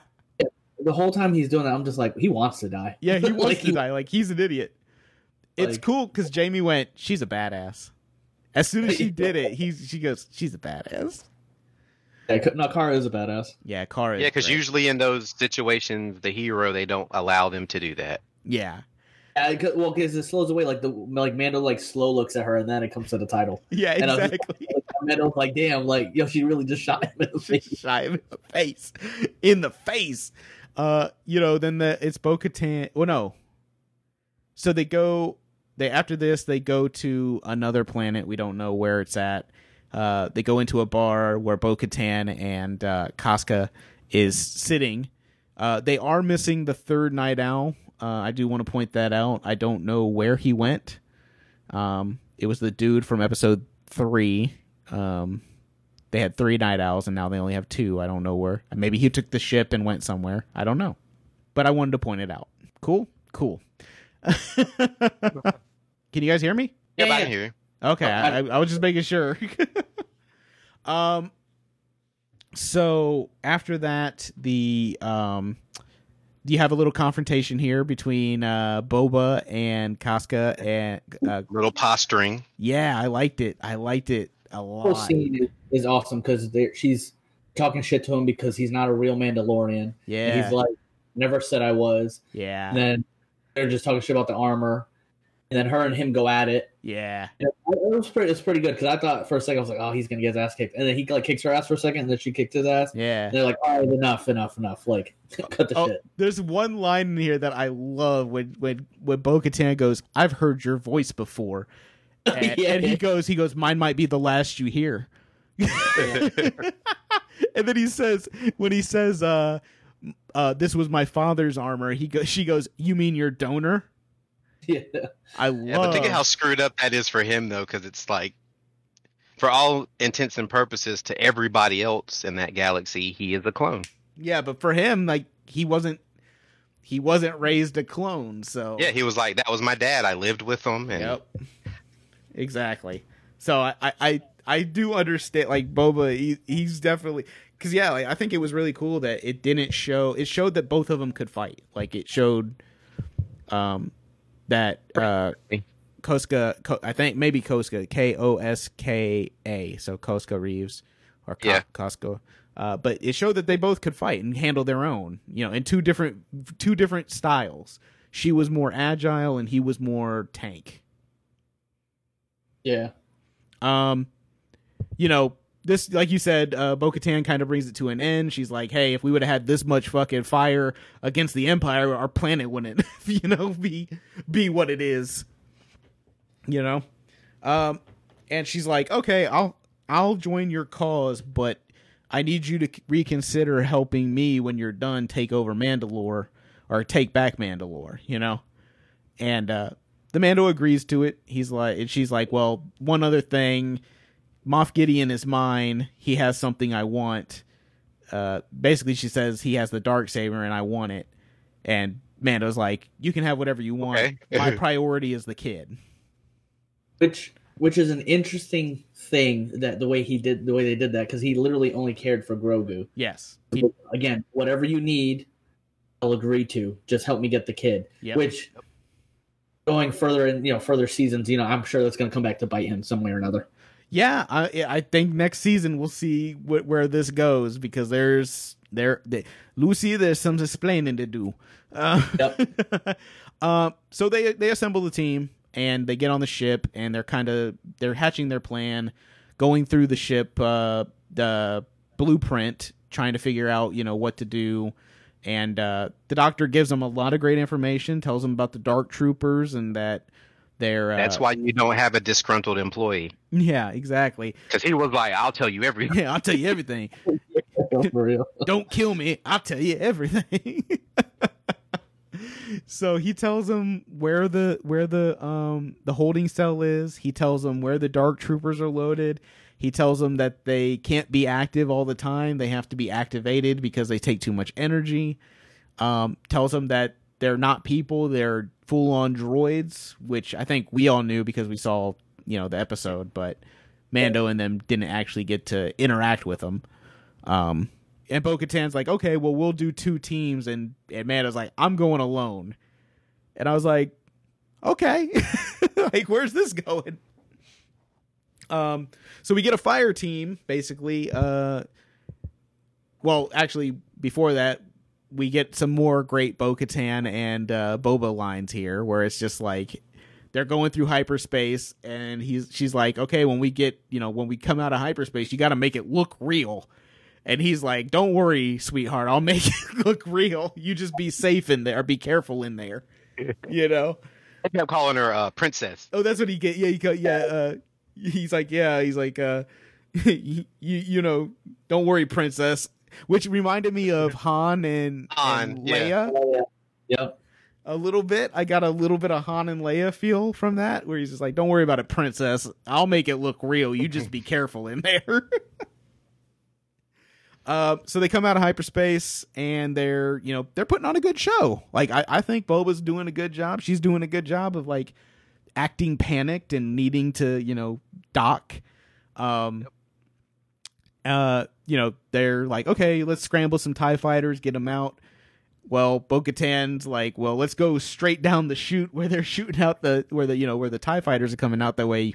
The whole time he's doing that, I'm just like, he wants to die. yeah, he wants Like, to he- die. Like he's an idiot. It's Like- cool because Jamie went. She's a badass. As soon as she did it, he's she goes. She's a badass. Yeah, no, Cara is a badass. Yeah, Cara. Yeah, because usually in those situations, the hero they don't allow them to do that. Yeah, Uh, 'cause- well, because it slows away. Like the like Mando like slow looks at her, and then it comes to the title. yeah, And I was just- exactly. Mando's like, damn, like yo, she really just shot him in the face. Shot him in the face, in the face. Uh, you know, then the it's Bo Katan. Well, no. So they go. They after this they go to another planet. We don't know where it's at. Uh, they go into a bar where Bo Katan and uh, Casca is sitting. Uh, they are missing the third night owl. Uh, I do want to point that out. I don't know where he went. Um, it was the dude from episode three. Um, they had three night owls and now they only have two. I don't know where. Maybe he took the ship and went somewhere. I don't know. But I wanted to point it out. Cool? Cool. Can you guys hear me? Yeah, Yeah, I can hear you. Okay, Oh, I, I was just making sure. um, so after that, the um, you have a little confrontation here between uh, Boba and Casca, and uh, Little posturing. yeah, I liked it. I liked it a The whole lot. scene is, is awesome because she's talking shit to him because he's not a real Mandalorian. And Yeah, he's like, never said I was. yeah, And then they're just talking shit about the armor, and then her and him go at it. yeah, And It was pretty. It's pretty good because I thought for a second I was like, oh, he's gonna get his ass kicked, and then he like kicks her ass for a second, and then she kicked his ass. yeah. And they're like, all right, enough, enough, enough. Like, cut the Oh, shit. there's one line in here that I love when when when Bo Katan goes, "I've heard your voice before," and, Yeah. and he goes, "He goes, mine might be the last you hear." and then he says, when he says, "Uh, uh, this was my father's armor," he goes, she goes, "You mean your donor?" Yeah. I Yeah, love. but think of how screwed up that is for him though, because it's like for all intents and purposes, to everybody else in that galaxy, he is a clone. Yeah, but for him, like he wasn't he wasn't raised a clone, so Yeah, he was like, "That was my dad. I lived with him." And Yep. Exactly. So I, I, I, I do understand like Boba he, he's definitely because yeah like, I think it was really cool that it didn't show it showed that both of them could fight like it showed um that uh Koska I think maybe Koska K O S K A so Koska Reeves or Ko- Yeah. Koska uh, but it showed that they both could fight and handle their own you know in two different two different styles she was more agile and he was more tank Yeah. um, you know, this like you said, uh, Bo Katan kind of brings it to an end. She's like, "Hey, if we would have had this much fucking fire against the Empire, our planet wouldn't, you know, be be what it is." You know, um, and she's like, "Okay, I'll I'll join your cause, but I need you to reconsider helping me when you're done take over Mandalore or take back Mandalore." You know, and uh, the Mando agrees to it. He's like, and she's like, well, one other thing, Moff Gideon is mine. He has something I want. Uh, basically, she says he has the dark saber and I want it. And Mando's like, you can have whatever you want. Okay. My priority is the kid. Which which is an interesting thing that the way he did the way they did that because he literally only cared for Grogu. Yes. He- Again, whatever you need, I'll agree to. Just help me get the kid. Yep. Which going further in you know further seasons, you know, I'm sure that's going to come back to bite him some way or another. Yeah, I I think next season we'll see wh- where this goes because there's there they, Lucy there's some explaining to do. Uh, Yep. uh, so they they assemble the team and they get on the ship and they're kind of they're hatching their plan, going through the ship uh, the blueprint, trying to figure out you know what to do. And uh, the doctor gives them a lot of great information, tells them about the dark troopers and that they're uh, That's why you don't have a disgruntled employee yeah exactly because he was like, "I'll tell you everything." yeah I'll tell you everything. for real. don't kill me. I'll tell you everything. so he tells them where the where the um the holding cell is. He tells them where the dark troopers are loaded. He tells them that they can't be active all the time. They have to be activated because they take too much energy. Um, tells them that they're not people; they're full on droids, which I think we all knew because we saw you know the episode. But Mando and them didn't actually get to interact with them. Um, and Bo Katan's like, okay, well, we'll do two teams. And, and Mando's like, I'm going alone. And I was like, okay, like, where's this going? Um, so we get a fire team, basically. Uh, well, actually, before that, we get some more great Bo Katan and uh, Boba lines here, where it's just like they're going through hyperspace, and he's she's like, okay, when we get, you know, when we come out of hyperspace, you got to make it look real. And he's like, "Don't worry, sweetheart. I'll make it look real. You just be safe in there. Be careful in there. You know." I kept calling her uh, princess. Oh, that's what he get. Yeah, he yeah. Uh, he's like, yeah. He's like, uh, you you know, don't worry, princess. Which reminded me of Han and, Han, and yeah. Leia Yep. a little bit. I got a little bit of Han and Leia feel from that, where he's just like, "Don't worry about it, princess. I'll make it look real. You just be careful in there." Uh, so they come out of hyperspace and they're, you know, they're putting on a good show. Like I, I think Boba's doing a good job. She's doing a good job of like acting panicked and needing to, you know, dock. Um, uh, you know, they're like, okay, let's scramble some Tie fighters, get them out. Well, Bo Katan's like, well, let's go straight down the chute where they're shooting out the where the you know where the Tie fighters are coming out. That way,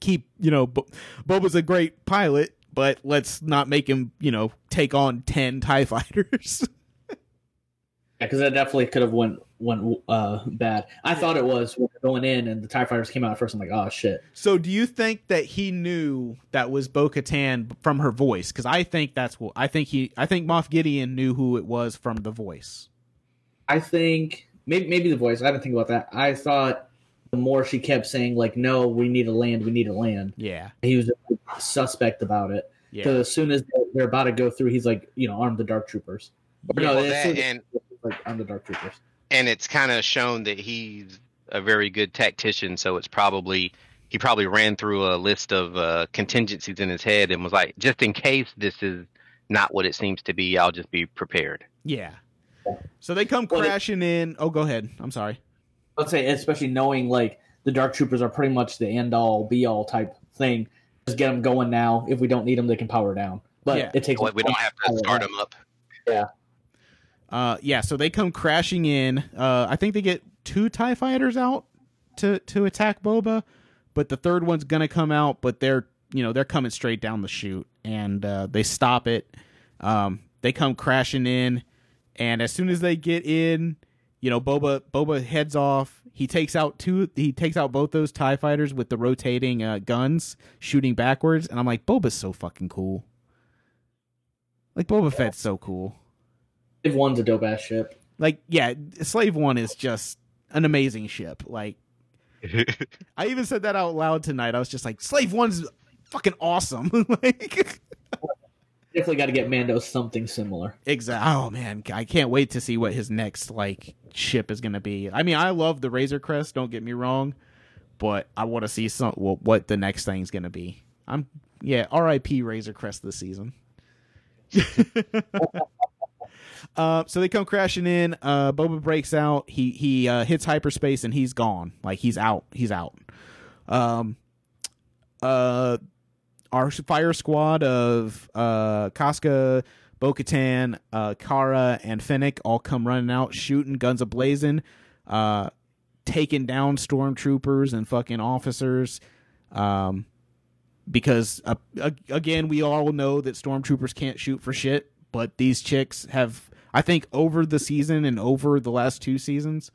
keep you know, Bo- Boba's a great pilot, but let's not make him you know take on ten Tie fighters. Yeah, because that definitely could have went went uh, bad. I thought it was going in and the Tie Fighters came out at first. I'm like, oh shit. so, do you think that he knew that was Bo Katan from her voice? Because I think that's what I think he. I think Moff Gideon knew who it was from the voice. I think maybe maybe the voice. I didn't think about that. I thought the more she kept saying like, no, we need to land, we need to land. Yeah, He was suspect about it because yeah, as soon as they're about to go through, he's like, you know, arm the Dark Troopers. Or no, Well, as that soon as- and like arm the Dark Troopers. And it's kind of shown that he's a very good tactician. So it's probably he probably ran through a list of uh, contingencies in his head and was like, just in case this is not what it seems to be, I'll just be prepared. Yeah. So they come Well, they- crashing in. Oh, go ahead. I'm sorry. Let's say, especially knowing like the Dark Troopers are pretty much the end all be all type thing. Just get them going now. If we don't need them, they can power down. But Yeah. it takes. Like, we don't have to start them up. Uh, yeah. So they come crashing in. Uh, I think they get two Tie Fighters out to to attack Boba, but the third one's gonna come out. But they're you know they're coming straight down the chute, and uh, they stop it. Um, they come crashing in, and as soon as they get in, you know Boba Boba heads off. He takes out two. He takes out both those Tie Fighters with the rotating uh, guns, shooting backwards. And I'm like, Boba's so fucking cool. Like Boba Fett's so cool. If one's a dope ass ship. like yeah slave one is just an amazing ship. Like i even said that out loud tonight. I was just like slave one's fucking awesome. Like Definitely got to get Mando something similar. exactly oh man. I can't wait to see what his next like ship is gonna be. I mean i love the razor crest don't get me wrong but i want to see some well, what the next thing's gonna be. I'm yeah rip razor crest this season Uh, so they come crashing in. Uh, Boba breaks out. He he uh, hits hyperspace and he's gone. Like he's out. He's out. Um, uh, our fire squad of uh, Casca, Bo Katan, uh, Cara, and Fennec all come running out, shooting, guns ablazing, uh, taking down stormtroopers and fucking officers. Um, because uh, again, we all know that stormtroopers can't shoot for shit, but these chicks have, I think, over the season and over the last two seasons,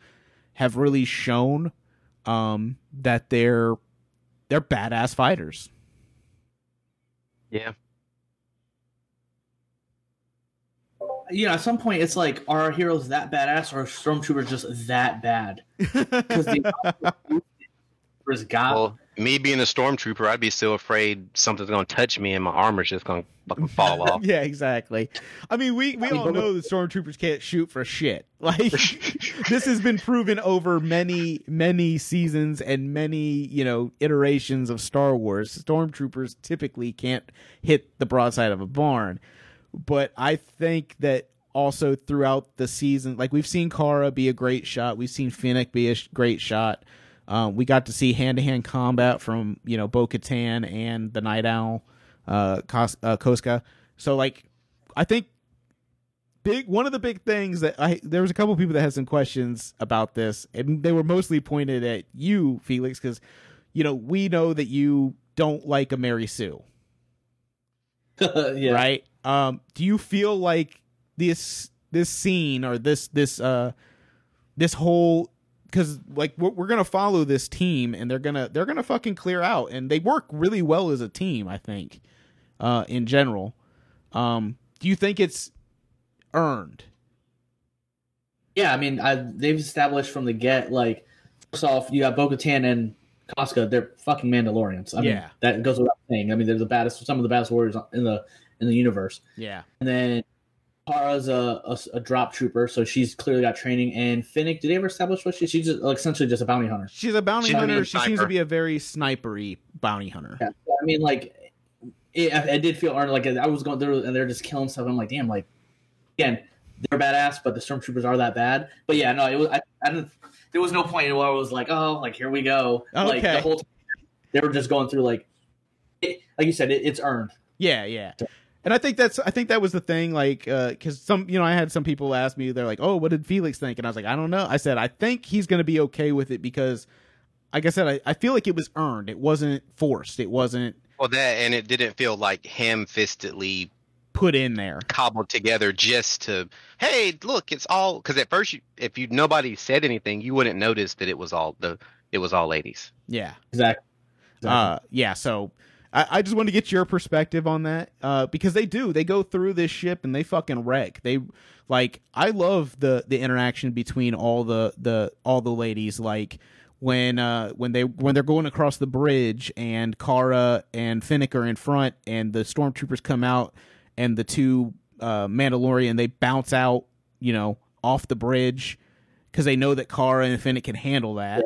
have really shown um, that they're they're badass fighters. yeah. You know, at some point, it's like, are our heroes that badass, or are stormtroopers just that bad? Because the stormtroopers got Well, me being a stormtrooper, I'd be so afraid something's gonna touch me and my armor's just gonna fucking fall off. yeah, exactly. I mean, we, we all know that stormtroopers can't shoot for shit. Like this has been proven over many many seasons and many you know iterations of Star Wars. Stormtroopers typically can't hit the broadside of a barn, but I think that also throughout the season, like we've seen Cara be a great shot, we've seen Fennec be a sh- great shot. Um, we got to see hand to hand combat from you know Bo Katan and the Night Owl, uh, Kos- uh, Koska. So like, I think big one of the big things that I there was a couple people that had some questions about this, and they were mostly pointed at you, Felix, because you know we know that you don't like a Mary Sue, yeah. right? Um, do you feel like this this scene or this this uh this whole because like we're, we're gonna follow this team and they're gonna they're gonna fucking clear out and they work really well as a team i think uh in general um do you think it's earned Yeah, I mean, I, they've established from the get, like, first off, you got Bo Katan and Casca, they're fucking Mandalorians. I mean, Yeah. that goes without saying. I mean, they're the baddest, some of the baddest warriors in the in the universe. yeah And then Cara's a, a, a drop trooper, so she's clearly got training. And Fennec, did they ever establish what she? She's just, like, essentially just a bounty hunter. she's a bounty She's hunter mean she seems to be a very snipery bounty hunter Yeah. I mean, like, it, I, I did feel earned. Like, I was going there and they're just killing stuff. I'm like, damn, like, again, they're badass, but the stormtroopers are that bad. But yeah, no, it was. I, I didn't. There was no point where I was like, oh, like here we go. Like Okay. the whole time, they were just going through like, it, like you said, it, it's earned. Yeah, yeah. And I think that's I think that was the thing, like, because some you know I had some people ask me, they're like, "Oh, what did Felix think?" And I was like, "I don't know." I said, "I think he's going to be okay with it because, like I said, I, I feel like it was earned. It wasn't forced. It wasn't Well, that and it didn't feel like ham-fistedly put in there." cobbled together just to, hey, look, it's all. Because at first, you, if you nobody said anything, you wouldn't notice that it was all the it was all ladies. Yeah, Exactly. uh, yeah. So I, I just want to get your perspective on that uh, because they do. They go through this ship and they fucking wreck. They like I love the the interaction between all the the all the ladies like. When uh when they when they're going across the bridge and Cara and Fennec are in front and the stormtroopers come out and the two uh Mandalorian they bounce out you know off the bridge because they know that Cara and Fennec can handle that.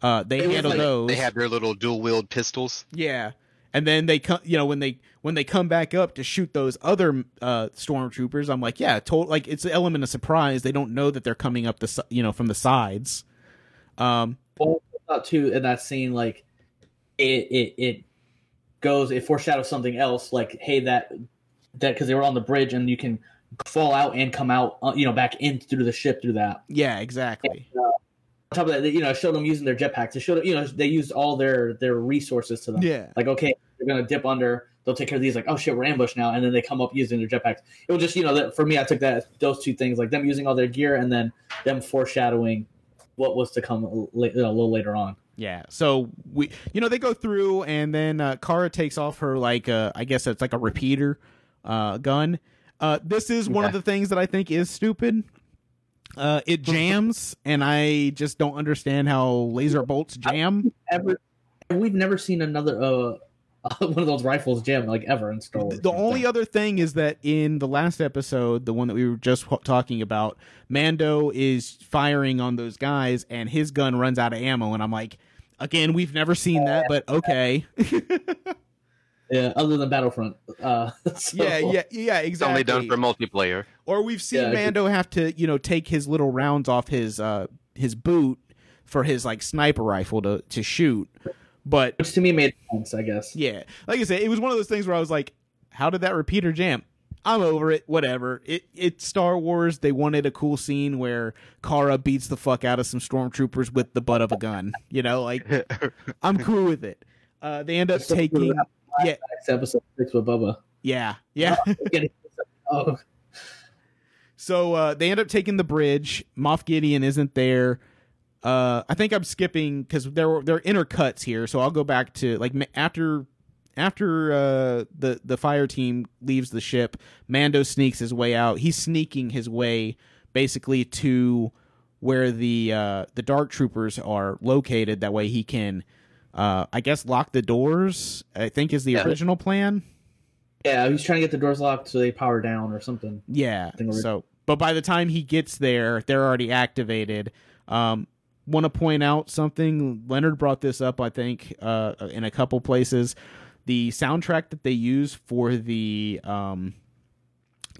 Uh, they It handle like- those. They have their little dual wield pistols. Yeah, and then they come. You know, when they when they come back up to shoot those other uh, stormtroopers, I'm like, yeah, total. Like it's an element of surprise. They don't know that they're coming up the you know from the sides. Um, well, too in that scene, like it it it goes it foreshadows something else. Like, hey, that that because they were on the bridge and you can fall out and come out, uh, you know, back in through the ship through that. yeah, exactly. On top of that, they, you know, showed them using their jetpacks. It showed, you know, they used all their their resources to them. Yeah, Like, okay, they're gonna dip under. They'll take care of these. Like, oh shit, we're ambushed now, and then they come up using their jetpacks. It was just, you know, that for me, I took that those two things, like them using all their gear, and then them foreshadowing what was to come a a little later on. yeah. So we, you know, they go through, and then uh, Cara takes off her like, uh, I guess it's like a repeater uh, gun. Uh, this is one of the things that I think is stupid. Uh, it jams, and I just don't understand how laser bolts jam. Ever, we've never seen another uh one of those rifles jam like ever in Star Wars. The only other thing is that in the last episode, the one that we were just talking about, Mando is firing on those guys, and his gun runs out of ammo. And I'm like, again, we've never seen that, but okay. yeah, other than Battlefront. Uh, so- yeah, yeah, yeah, It's exactly. only done for multiplayer. or we've seen Yeah, Mando have to, you know, take his little rounds off his uh his boot for his like sniper rifle to to shoot. But which to me made sense, I guess. Yeah, like I said, it was one of those things where I was like, "How did that repeater jam?" I'm over it. Whatever. It it's Star Wars. They wanted a cool scene where Cara beats the fuck out of some stormtroopers with the butt of a gun. You know, like I'm cool with it. Uh, they end up taking. Yeah, episode six with Boba. yeah, yeah. oh, So uh, they end up taking the bridge. Moff Gideon isn't there. Uh, I think I'm skipping because there were there are intercuts here. So I'll go back to like after after uh, the the fire team leaves the ship. Mando sneaks his way out. He's sneaking his way basically to where the uh, the dark troopers are located. That way he can, uh, I guess, lock the doors. I think is the Yeah. original plan. yeah, he's trying to get the doors locked so they power down or something. Yeah. So, but by the time he gets there, they're already activated. Um, want to point out something? Leonard brought this up, I think, uh, in a couple places. The soundtrack that they use for the um,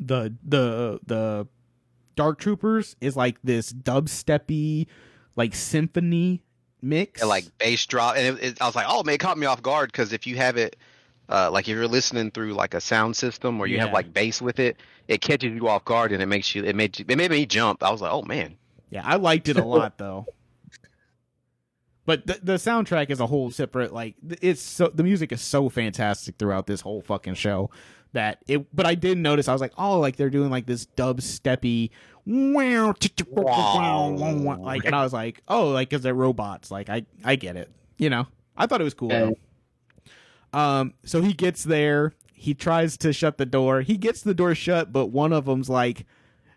the the the Dark Troopers is like this dubsteppy, like symphony mix. And, like bass drop, and it, it, I was like, oh man, it caught me off guard because if you have it, uh, like if you're listening through like a sound system or you have like bass with it, it catches you off guard and it makes you, it made you, it made me jump. I was like, oh man, Yeah, I liked it a lot though. But the the soundtrack is a whole separate like it's so the music is so fantastic throughout this whole fucking show that it but I did notice I was like, "Oh, like they're doing like this dubsteppy wow like and I was like, "Oh, like cuz they're robots." Like I I get it. You know. I thought it was cool. Um so he gets there, he tries to shut the door. He gets the door shut, but one of them's like,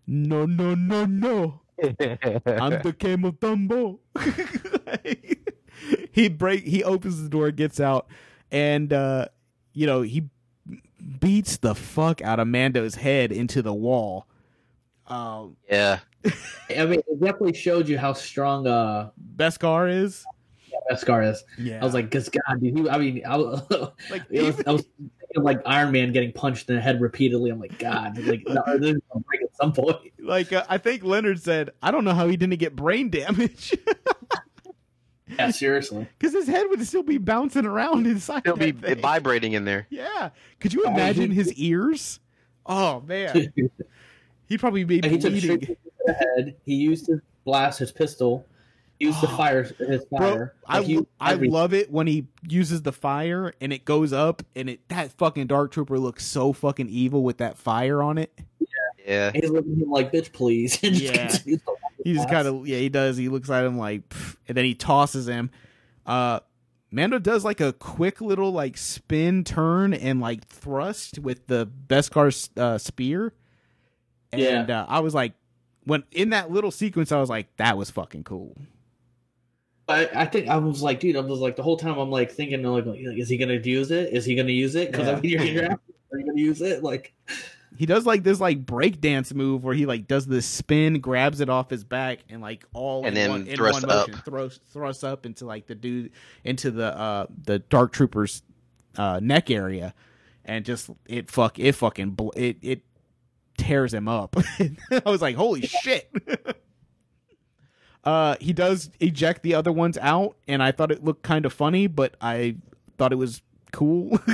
"No, no, no, no." I'm the Camo Dumbo. he break he opens the door, gets out, and uh, you know, he beats the fuck out of Mando's head into the wall. Um yeah, I mean, it definitely showed you how strong uh Beskar is. Yeah, Beskar is. Yeah. I was like, "Cause God, dude, he, I mean, I was, like was, I was thinking like Iron Man getting punched in the head repeatedly. I'm like, God, like no, this is gonna break at some point. like uh, I think Leonard said, I don't know how he didn't get brain damage Yeah, seriously. because his head would still be bouncing around inside. it'll be thing. vibrating in there. Yeah. Could you imagine his ears? Oh man, he'd probably be And he took bleeding. straight to the head. He used his blast, his pistol. He used the Oh. fire, his fire. I, Like, he used I everything. love it when he uses the fire and it goes up and it that fucking dark trooper looks so fucking evil with that fire on it. Yeah, He's looking at him like, bitch, please. And just Yeah. Continues to walk his He just kind of yeah he does. He looks at him like "Pff," and then he tosses him. Uh, Mando does like a quick little like spin turn and like thrust with the Beskar uh, spear. And uh, I was like, when in that little sequence, I was like, that was fucking cool. I, I think I was like, dude, I was like the whole time I'm like thinking like, like is he gonna use it? Is he gonna use it? Because Yeah. I mean, you're, you're are you gonna use it? Like, he does like this like breakdance move where he like does this spin, grabs it off his back, and like all And in then one, in thrusts one motion up. throws thrusts up into like the dude into the uh the dark trooper's uh neck area, and just it fuck it fucking bl- it it tears him up. I was like, holy shit. Uh, he does eject the other ones out, and I thought it looked kind of funny, but I thought it was cool.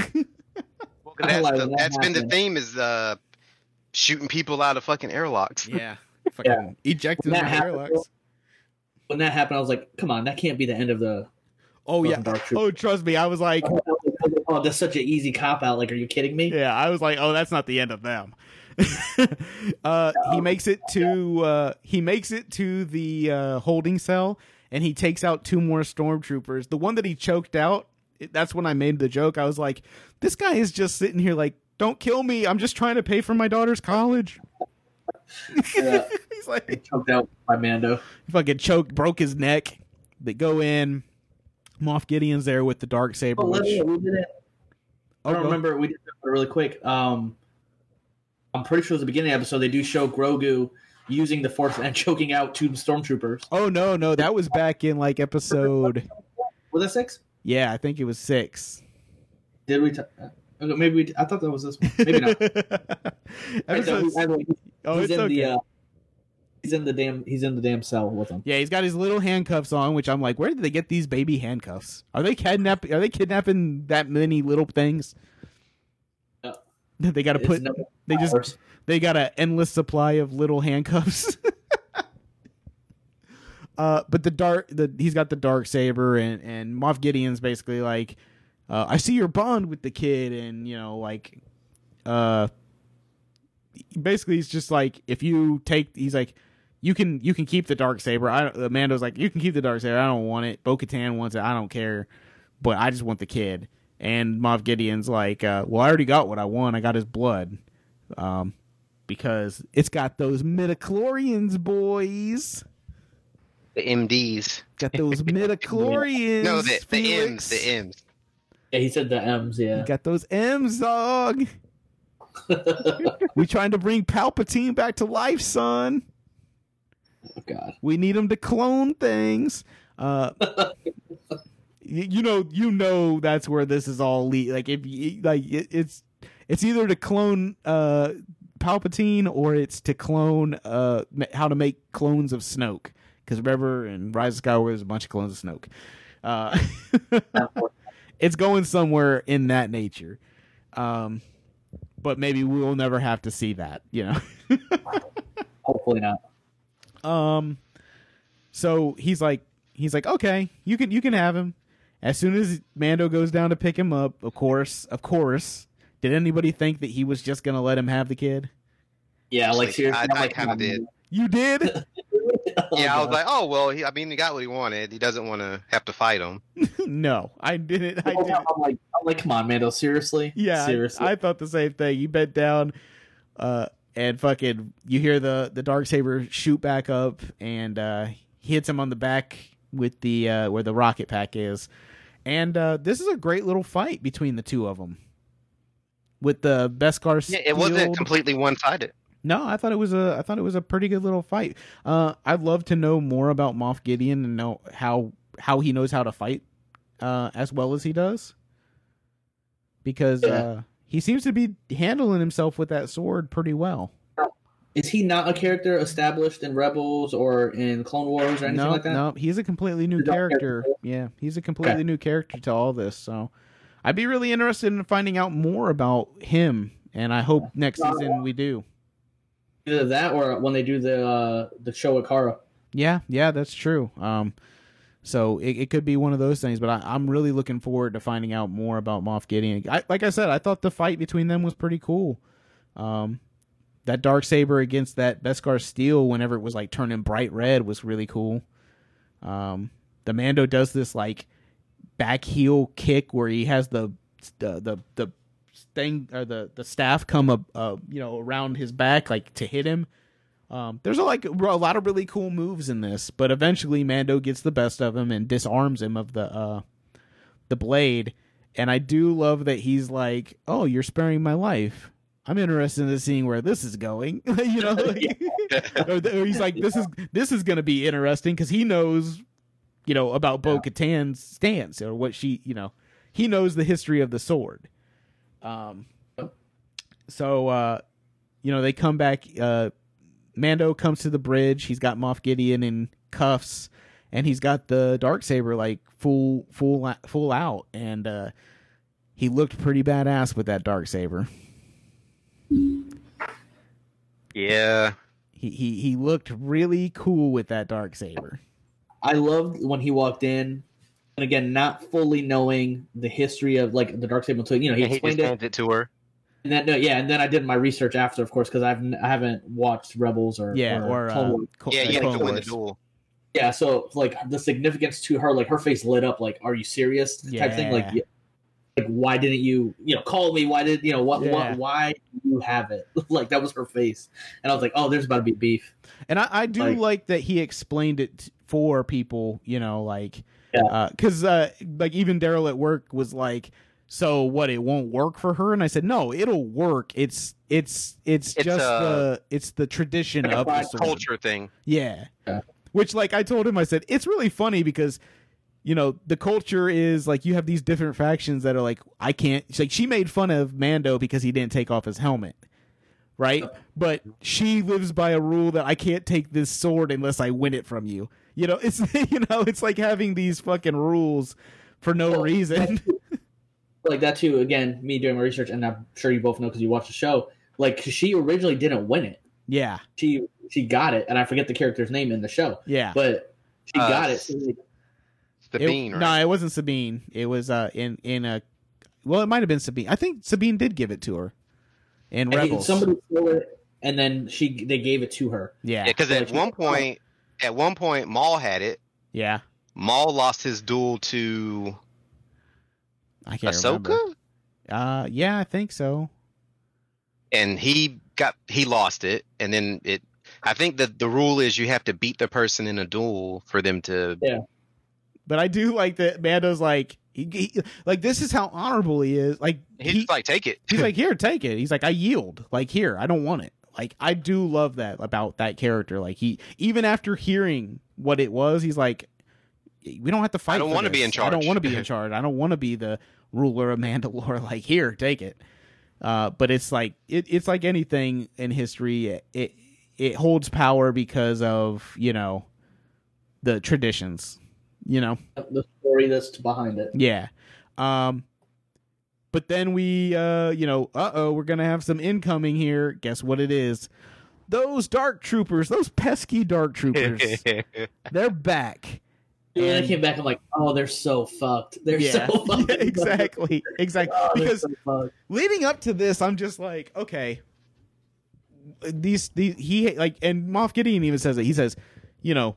Well, 'cause I that's, the, that that's been the theme is uh, shooting people out of fucking airlocks. yeah, fucking ejected When them out happened, airlocks. When that happened, I was like, "Come on, that can't be the end of the." Oh yeah. Dark Oh, trust me, I was like, Oh, that's such an easy cop out. Like, are you kidding me? yeah, I was like, oh, that's not the end of them. uh, he makes it to uh, he makes it to the uh, holding cell, and he takes out two more stormtroopers. The one that he choked out, that's when I made the joke. I was like, this guy is just sitting here like, don't kill me. I'm just trying to pay for my daughter's college. Yeah. He's like, Choked out by Mando. fucking choked, broke his neck. They go in. Moff Gideon's there with the dark saber. Oh, which, me- we did it. I Oh, don't remember. We did it really quick. Um, I'm pretty sure it was the beginning of the episode. They do show Grogu using the Force and choking out two stormtroopers. Oh no, no, that was back in like episode. Was that six? Yeah, I think it was six. Did we? T- okay, maybe we. I thought that was this one. Maybe not. Episode- He's- oh, he's it's in okay. the. Uh, he's in the damn. He's in the damn cell with them. yeah, he's got his little handcuffs on, which I'm like, where did they get these baby handcuffs? Are they kidnapping? Are they kidnapping that many little things? No. they got to put. no- They just they got an endless supply of little handcuffs. uh, but the dark, the he's got the dark saber, and and Moff Gideon's basically like, uh, I see your bond with the kid, and you know, like, uh, basically he's just like, if you take, he's like. You can you can keep the dark saber. I don't- like you can keep the dark saber. I don't want it. Bo Katan wants it. I don't care, but I just want the kid. And Moff Gideon's like, uh, well, I already got what I want. I got his blood um, because it's got those midichlorians, boys. The MDs. Got those midichlorians. No, the, the M's. The M's. Yeah, he said the M's. Yeah. Got those M's, dog. we trying to bring Palpatine back to life, son. oh God. We need him to clone things. Uh, you, you know, you know that's where this is all le- like. If you, like, it, it's it's either to clone uh Palpatine or it's to clone uh how to make clones of Snoke. Because remember, in Rise of Skywalker, there's a bunch of clones of Snoke. Uh, it's going somewhere in that nature. Um, but maybe we'll never have to see that. You know. Hopefully not. Um, so he's like, he's like, okay, you can you can have him. As soon as Mando goes down to pick him up, of course, of course, did anybody think that he was just gonna let him have the kid? Yeah, like Like, seriously. I- I'm I kinda come on, did. Man. You did? Oh, yeah, I was like, oh well. He, I mean, he got what he wanted. He doesn't want to have to fight him. no, I didn't. I I'm didn't. like, I'm like, come on, Mando. Seriously? Yeah, Seriously. I, thought the same thing. You bent down, uh, and fucking, you hear the the dark saber shoot back up, and uh, hits him on the back with the uh, where the rocket pack is, and uh, this is a great little fight between the two of them. With the Beskar, Yeah, it wasn't completely one sided. No, I thought it was a I thought it was a pretty good little fight. Uh, I'd love to know more about Moff Gideon and know how how he knows how to fight uh, as well as he does, because Yeah. uh, he seems to be handling himself with that sword pretty well. Is he not a character established in Rebels or in Clone Wars or anything No, like that? no, he's a completely new He's not a character. character. Yeah, he's a completely Okay. new character to all this. So, I'd be really interested in finding out more about him, and I hope next season we do. Either that or when they do the uh, the show with Cara. Yeah, yeah, that's true. Um, so it, it could be one of those things, but I, I'm really looking forward to finding out more about Moff Gideon. I, like I said, I thought the fight between them was pretty cool. Um, that dark saber against that Beskar steel, whenever it was like turning bright red, was really cool. Um, the Mando does this like back heel kick where he has the the the, the thing or the the staff come up uh you know around his back like to hit him um, there's a, like a lot of really cool moves in this, but eventually Mando gets the best of him and disarms him of the uh, the blade. And I do love that he's like, "Oh, you're sparing my life," I'm interested in seeing where this is going. you know, like, or, or he's like, this is this is going to be interesting because he knows, you know, about Bo Katan's stance or what she, you know, he knows the history of the sword. Um, so uh, you know, they come back. Uh, Mando comes to the bridge. He's got Moff Gideon in cuffs, and he's got the dark saber like full, full, full out, and uh, he looked pretty badass with that dark saber. Yeah. He he he looked really cool with that dark saber. I loved when he walked in, and again, not fully knowing the history of like the dark saber until you know he And he just explained it. it to her. And then no, yeah, and then I did my research after, of course, because I've n- I haven't watched Rebels or Yeah, or, Clone uh, Wars. Cl- Yeah, uh, you had Clone to win the duel. yeah. So like the significance to her, like her face lit up, like "Are you serious?" type thing. Like, Yeah. yeah, like why didn't you, you know, call me? Why did you know what? Yeah. what why do you have it? like that was her face, and I was like, oh, there's about to be beef. And I, I do Like- like, that he explained it for people, you know, like, Yeah. because uh, like even Daryl at work was like, so what? It won't work for her, and I said, no, it'll work. It's it's it's, It's, just uh, the it's the tradition like a of the sword. Culture thing. Yeah. Yeah. Which like I told him I said it's really funny because you know the culture is like you have these different factions that are like I can't she's like she made fun of Mando because he didn't take off his helmet. Right? But she lives by a rule that I can't take this sword unless I win it from you. You know, it's you know, it's like having these fucking rules for no Well, reason. like that too. Again, me doing my research, and I'm sure you both know because you watched the show. Like she originally didn't win it. yeah. She she got it, and I forget the character's name in the show, Yeah. but she Uh, got it. So, like, It's the It- bean, right? No, it wasn't Sabine. It was uh in in a well, it might have been Sabine. I think Sabine did give it to her in and Rebels. somebody stole it, and then she they gave it to her. yeah, Yeah, because So, at like, one she- point, at one point, Maul had it. yeah. Maul lost his duel to I can't Ahsoka, remember. Uh, yeah, I think so. and he got he lost it, and then it. I think that the rule is you have to beat the person in a duel for them to. Yeah. But I do like that Mando's like, he, he- like this is how honorable he is. Like He's he, like, take it. he's like, here, take it. He's like, I yield. Like here, I don't want it. Like I do love that about that character. Like he, even after hearing what it was, he's like, we don't have to fight. I don't wanna be this. in I don't charge." want to be in charge. I don't want to be the ruler of Mandalore. Like here, take it. Uh, but it's like it, it's like anything in history. It, it it holds power because of you know the traditions. You know. The story that's behind it. Yeah. Um but then we uh you know, uh-oh, we're going to have some incoming here. Guess what it is? Those dark troopers, those pesky dark troopers. they're back. And I came back. I'm like, oh, they're so fucked. They're yeah. so fucked. Yeah, exactly. Exactly. Oh, because so leading up to this, I'm just like, okay, these these he like, and Moff Gideon even says it. He says, you know,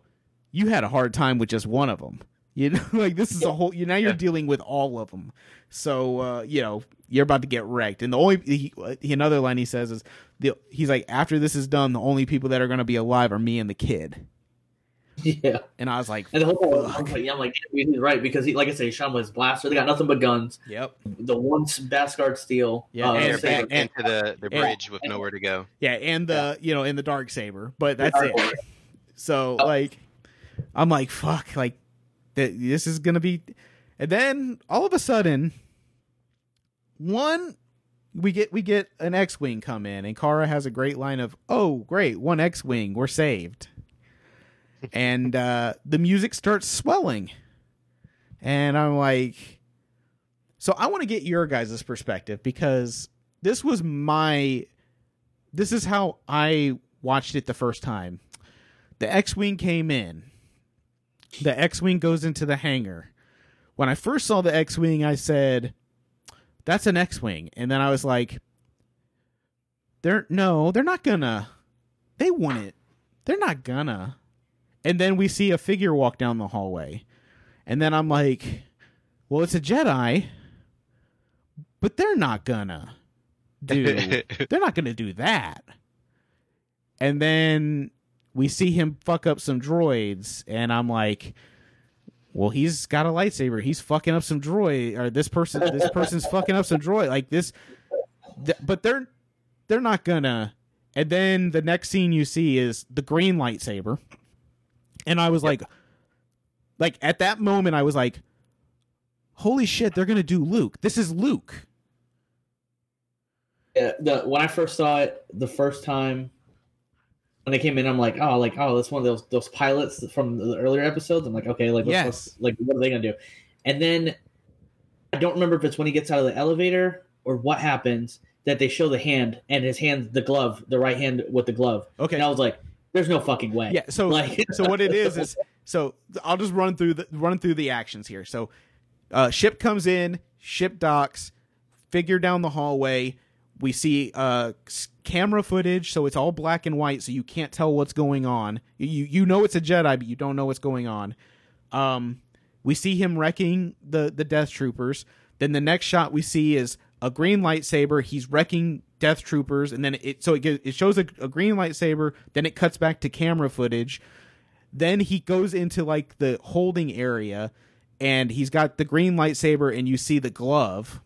you had a hard time with just one of them. You know, like this is a whole. You now you're Yeah. dealing with all of them. So uh, you know you're about to get wrecked. And the only he, he, another line he says is, the, he's like, after this is done, the only people that are going to be alive are me and the kid. yeah. And I was like, And the whole time, Fuck. I'm like, yeah, I'm like, he's right because he, like I say, Sean was blaster. They got nothing but guns. yep, The one Bastard steel. Yeah, uh, and- They're saber. back into the, the and- bridge with nowhere to go. yeah, and the you know, and the dark saber. But that's it. Saber. So Oh. like, I'm like, fuck, like, th- this is gonna be, and then all of a sudden, one, we get we get an X-wing come in, and Cara has a great line of, "Oh, great, one X-wing, we're saved," and uh, the music starts swelling, and I'm like, so I want to get your guys' perspective because this was my, this is how I watched it the first time. The X-wing came in. The X-wing goes into the hangar. When I first saw the X-wing, I said, "That's an X-wing," and then I was like, "They're no, they're not gonna. They want it. They're not gonna." And then we see a figure walk down the hallway, and then I'm like, "Well, it's a Jedi, but they're not gonna do. they're not gonna do that." And then we see him fuck up some droids, and I'm like, well, he's got a lightsaber. He's fucking up some droid, or this person, this person's fucking up some droid. Like this, th- but they're they're not gonna. And then the next scene you see is the green lightsaber, and I was like, like at that moment I was like, holy shit, they're gonna do Luke. This is Luke. Yeah, the when I first saw it the first time when they came in, I'm like, oh, like oh, that's one of those those pilots from the earlier episodes. I'm like, okay, like what's, Yes. like what are they gonna do? And then I don't remember if it's when he gets out of the elevator or what happens that they show the hand and his hand, the glove, the right hand with the glove. Okay. And I was like, there's no fucking way. Yeah. So Like- so what it is is so I'll just run through the run through the actions here. So uh, ship comes in, ship docks, figure down the hallway. We see uh, camera footage, so it's all black and white, so you can't tell what's going on. You you know it's a Jedi, but you don't know what's going on. Um, we see him wrecking the the Death Troopers. Then the next shot we see is a green lightsaber. He's wrecking Death Troopers, and then it so it it shows a, a green lightsaber. Then it cuts back to camera footage. Then he goes into like the holding area, and he's got the green lightsaber, and you see the glove,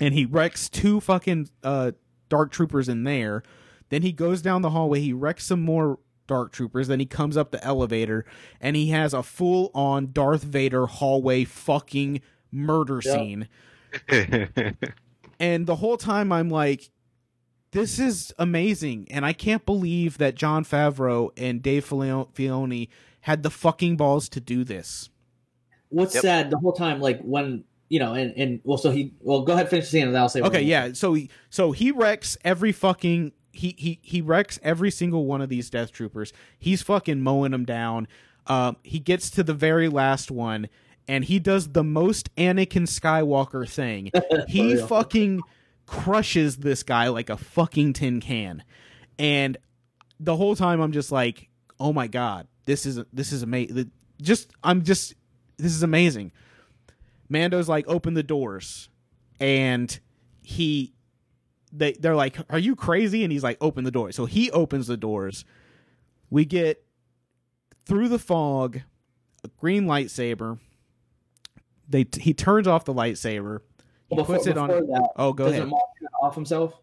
and he wrecks two fucking uh, dark troopers in there. Then he goes down the hallway. He wrecks some more dark troopers. Then he comes up the elevator, and he has a full on Darth Vader hallway fucking murder Yeah. scene. And the whole time I'm like, this is amazing. And I can't believe that Jon Favreau and Dave Filio- Filoni had the fucking balls to do this. What's Yep. sad the whole time, like when you know, and and well, so he well, go ahead finish the scene and then I'll say. Okay, yeah. So he so he wrecks every fucking he he he wrecks every single one of these death troopers. He's fucking mowing them down. Um, he gets to the very last one, and he does the most Anakin Skywalker thing. he real. fucking crushes this guy like a fucking tin can, and the whole time I'm just like, oh my god, this is this is amazing. Just I'm just this is amazing. Mando's like, open the doors, and he they they're like, "Are you crazy?" And he's like, "Open the door." So he opens the doors. We get through the fog, a green lightsaber. They he turns off the lightsaber. He Before- puts it on. that, Oh, go ahead. Moff off himself.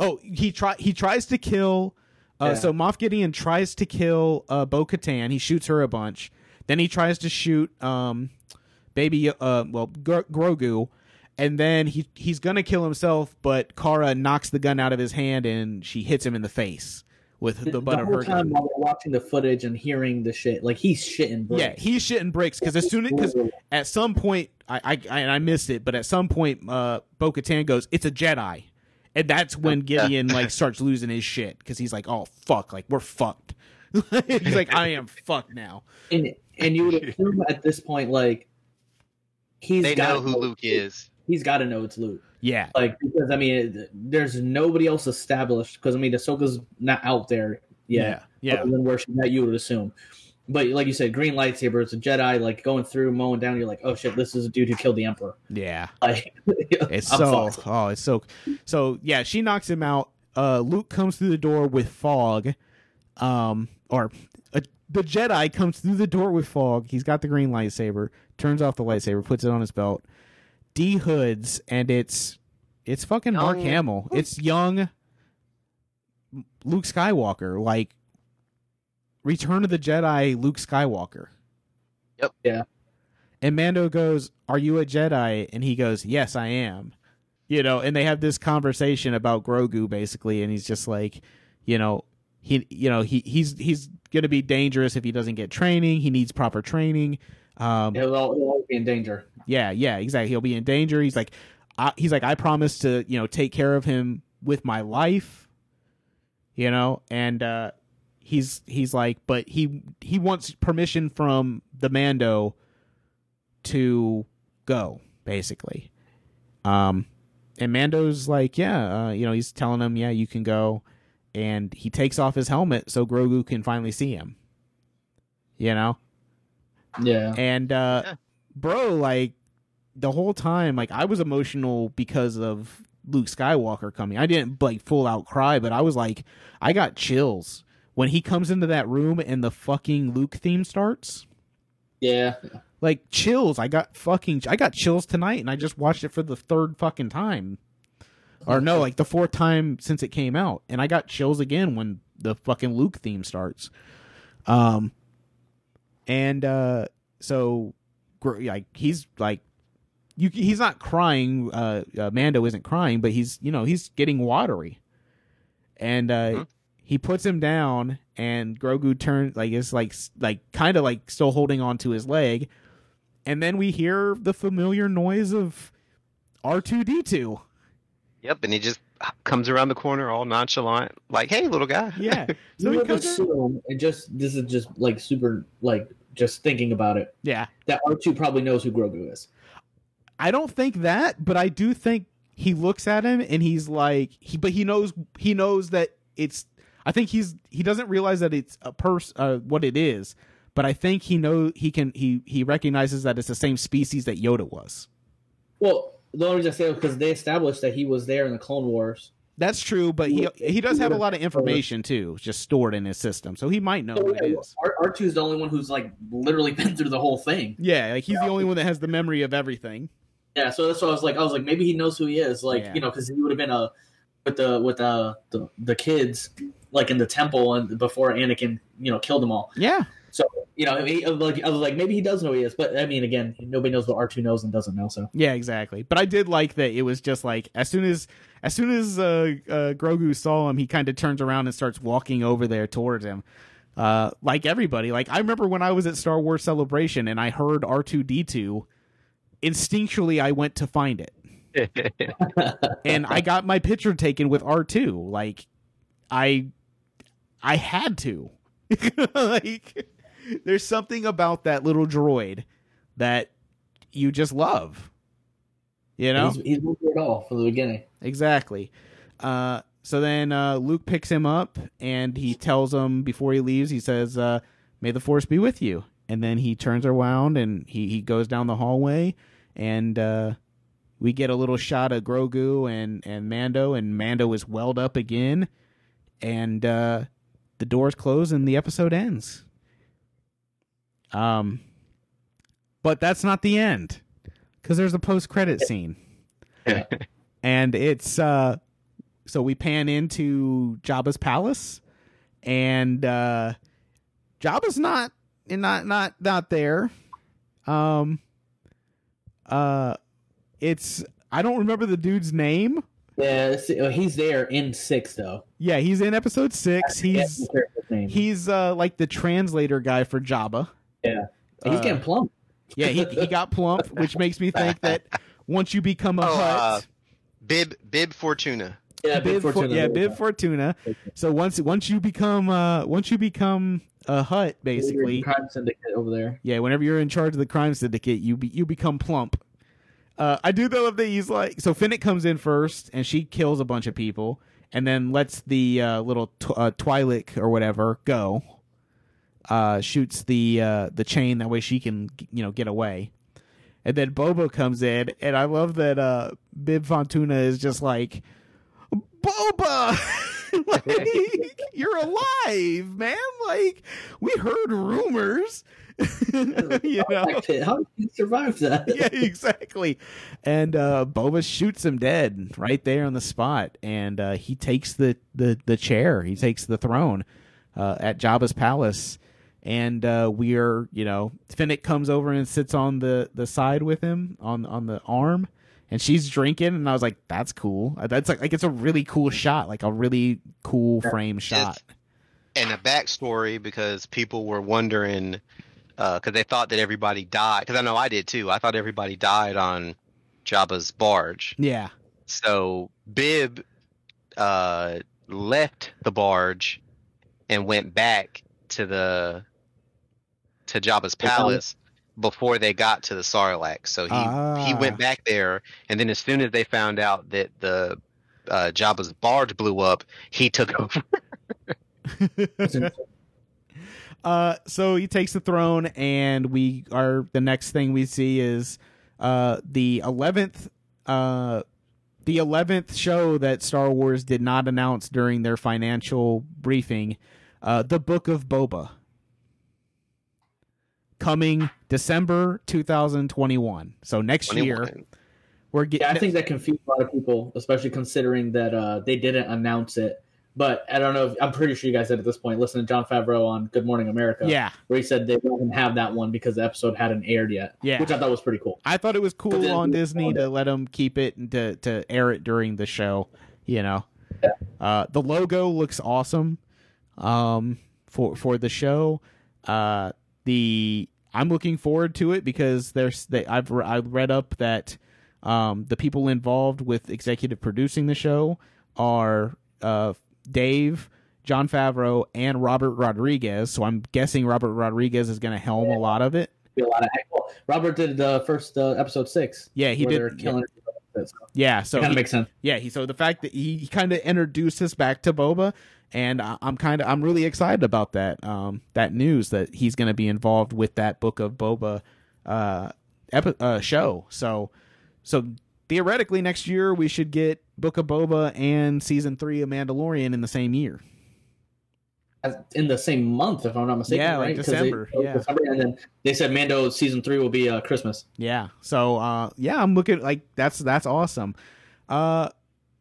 Oh, he try he tries to kill. Uh, Yeah. So Moff Gideon tries to kill uh, Bo Katan. He shoots her a bunch. Then he tries to shoot um, baby uh, well Gro- Grogu, and then he he's gonna kill himself, but Cara knocks the gun out of his hand and she hits him in the face with the, butt of whole her time gun. while we're watching the footage and hearing the shit, like he's shitting. Bricks. Yeah, he's shitting bricks because as soon as because at some point I, I I I missed it, but at some point uh, Bo Katan goes, "It's a Jedi," and that's when Gideon like starts losing his shit because he's like, "Oh fuck, like we're fucked." he's like, "I am fucked now." and and you would assume at this point, like he's they got know who Luke is. He's got to know it's Luke. Yeah, Like because I mean, it- there's nobody else established. Because I mean, Ahsoka's not out there yet. yeah, yeah. Other than where she's at, you would assume. But like you said, green lightsaber. It's a Jedi. Like going through, mowing down. You're like, oh shit, this is a dude who killed the Emperor. yeah. Like, It's I'm so fucked. oh, it's so so yeah. She knocks him out. Uh, Luke comes through the door with fog, um, or the Jedi comes through the door with fog. He's got the green lightsaber. Turns off the lightsaber, puts it on his belt. D hoods, and it's it's fucking Mark Young- Hamill. It's young Luke Skywalker, like Return of the Jedi Luke Skywalker. Yep. Yeah. And Mando goes, "Are you a Jedi?" And he goes, "Yes, I am." You know, and they have this conversation about Grogu basically, and he's just like, you know, he, you know, he he's he's gonna be dangerous if he doesn't get training. He needs proper training. Um, He'll, he'll always be in danger. yeah, yeah, exactly. He'll be in danger. He's like, I, he's like, I promise to, you know, take care of him with my life, you know, and uh, he's he's like, but he he wants permission from the Mando to go, basically. Um, and Mando's like, yeah, uh, you know, he's telling him, yeah, you can go, and he takes off his helmet so Grogu can finally see him. You know, Yeah. and uh Yeah. bro like the whole time like i was emotional because of luke skywalker coming i didn't like full out cry but i was like i got chills when he comes into that room and the fucking luke theme starts Yeah. like chills i got fucking i got chills tonight and i just watched it for the third fucking time or no, like the fourth time since it came out, and I got chills again when the fucking Luke theme starts. Um, and uh, so like he's like you he's not crying uh, uh, mando isn't crying but he's you know he's getting watery and uh Mhm. he puts him down and grogu turns like is like like kind of like still holding on to his leg and then we hear the familiar noise of r2d2 Yep, and he just comes around the corner all nonchalant, like, "Hey, little guy." yeah so you would assume, and just this is just like super like just thinking about it yeah that R two probably knows who Grogu is. I don't think that, but I do think he looks at him and he's like he but he knows he knows that it's I think he's he doesn't realize that it's a person uh, what it is, but I think he know he can he he recognizes that it's the same species that Yoda was. Well, the only reason I say it because they established that he was there in the Clone Wars. That's true, but he he does have a lot of information too, just stored in his system, so he might know So, what it yeah, is. R two is the only one who's like literally been through the whole thing. Yeah, like he's the only one that has the memory of everything. Yeah, so that's why I was like, I was like, maybe he knows who he is, like Yeah. you know, because he would have been a with the with uh, the the kids like in the temple and before Anakin, you know, killed them all. Yeah, So you know, I, was like, I was like, maybe he does know who he is, but I mean, again, nobody knows what R two knows and doesn't know. So Yeah, exactly. But I did like that it was just like as soon as as soon as uh, uh, Grogu saw him, he kind of turns around and starts walking over there towards him. Uh, like everybody, like I remember when I was at Star Wars Celebration and I heard R two D two, instinctually I went to find it, and I got my picture taken with R two. Like, I, I had to. like, there's something about that little droid that you just love. You know, he's he's it all from the beginning. exactly. Uh, so then uh, Luke picks him up and he tells him before he leaves, he says, uh, "May the Force be with you." And then he turns around and he, he goes down the hallway, and uh, we get a little shot of Grogu and and Mando, and Mando is welled up again, and uh, the doors close and the episode ends. Um, but that's not the end because there's a post credit scene and it's uh so we pan into Jabba's palace and uh Jabba's not not not not there. Um uh it's I don't remember the dude's name. Yeah, uh, he's there in six though. yeah he's in episode 6 he's the character's name. he's uh like the translator guy for Jabba Yeah. he's Uh, getting plump. yeah he, he got plump which makes me think that once you become a Oh, Hutt uh, Bib Bib Fortuna. Yeah, Bib For- Fortuna. yeah, Bib Fortuna. So once once you become uh once you become a Hutt, basically, crime syndicate over there. yeah. Whenever you're in charge of the crime syndicate, you be, you become plump. Uh, I do though love that he's like so. Fennec comes in first, and she kills a bunch of people, and then lets the uh, little tw- uh, Twi'lek or whatever go. Uh, shoots the uh, the chain that way she can you know get away, and then Boba comes in, and I love that uh, Bib Fortuna is just like Boba. like, you're alive, man. Like we heard rumors. you know. How did he survive that? yeah, exactly. And uh, Boba shoots him dead right there on the spot, and uh, he takes the, the, the chair. He takes the throne uh, at Jabba's palace, and uh, we are, you know, Fennec comes over and sits on the, the side with him on on the arm, and she's drinking, and I was like, that's cool. Uh, That's like like it's a really cool shot, like a really cool frame shot. and a backstory because people were wondering because they thought that everybody died. Because I know I did too. I thought everybody died on Jabba's barge. Yeah, So Bib uh, left the barge and went back to the to Jabba's palace. before they got to the Sarlacc. So he he Ah. went back there, and then as soon as they found out that the uh, Jabba's barge blew up, he took over. Uh, so he takes the throne, and we are the next thing we see is uh the eleventh uh the eleventh show that Star Wars did not announce during their financial briefing, uh, the Book of Boba, coming December two thousand twenty one. So next year We're getting. Yeah, I think that confused a lot of people, especially considering that uh, they didn't announce it. But I don't know. If, I'm pretty sure you guys said at this point. Listen to Jon Favreau on Good Morning America, yeah, where he said they wouldn't have that one because the episode hadn't aired yet. Yeah. which I thought was pretty cool. I thought it was cool then- on Disney to let them keep it and to to air it during the show. You know, Yeah. uh, the logo looks awesome. Um, for for the show, uh, the I'm looking forward to it because there's they I've re- I've read up that um the people involved with executive producing the show are uh Dave. Jon Favreau and Robert Rodriguez, so I'm guessing Robert Rodriguez is going to helm a lot of it. A lot of well, Robert did the first uh, episode six. Yeah, he did. killing it. So Yeah, so it kind of makes sense. Yeah, he so the fact that he kind of introduced us back to Boba, and I, I'm kind of I'm really excited about that um that news that he's going to be involved with that book of Boba uh, epi- uh show. So so theoretically next year we should get Book of Boba and season three of Mandalorian in the same year. As- In the same month, if I'm not mistaken. Yeah, like December, They, yeah. December, and then they said Mando season three will be uh, Christmas. Yeah. So uh yeah, I'm looking like that's that's awesome. Uh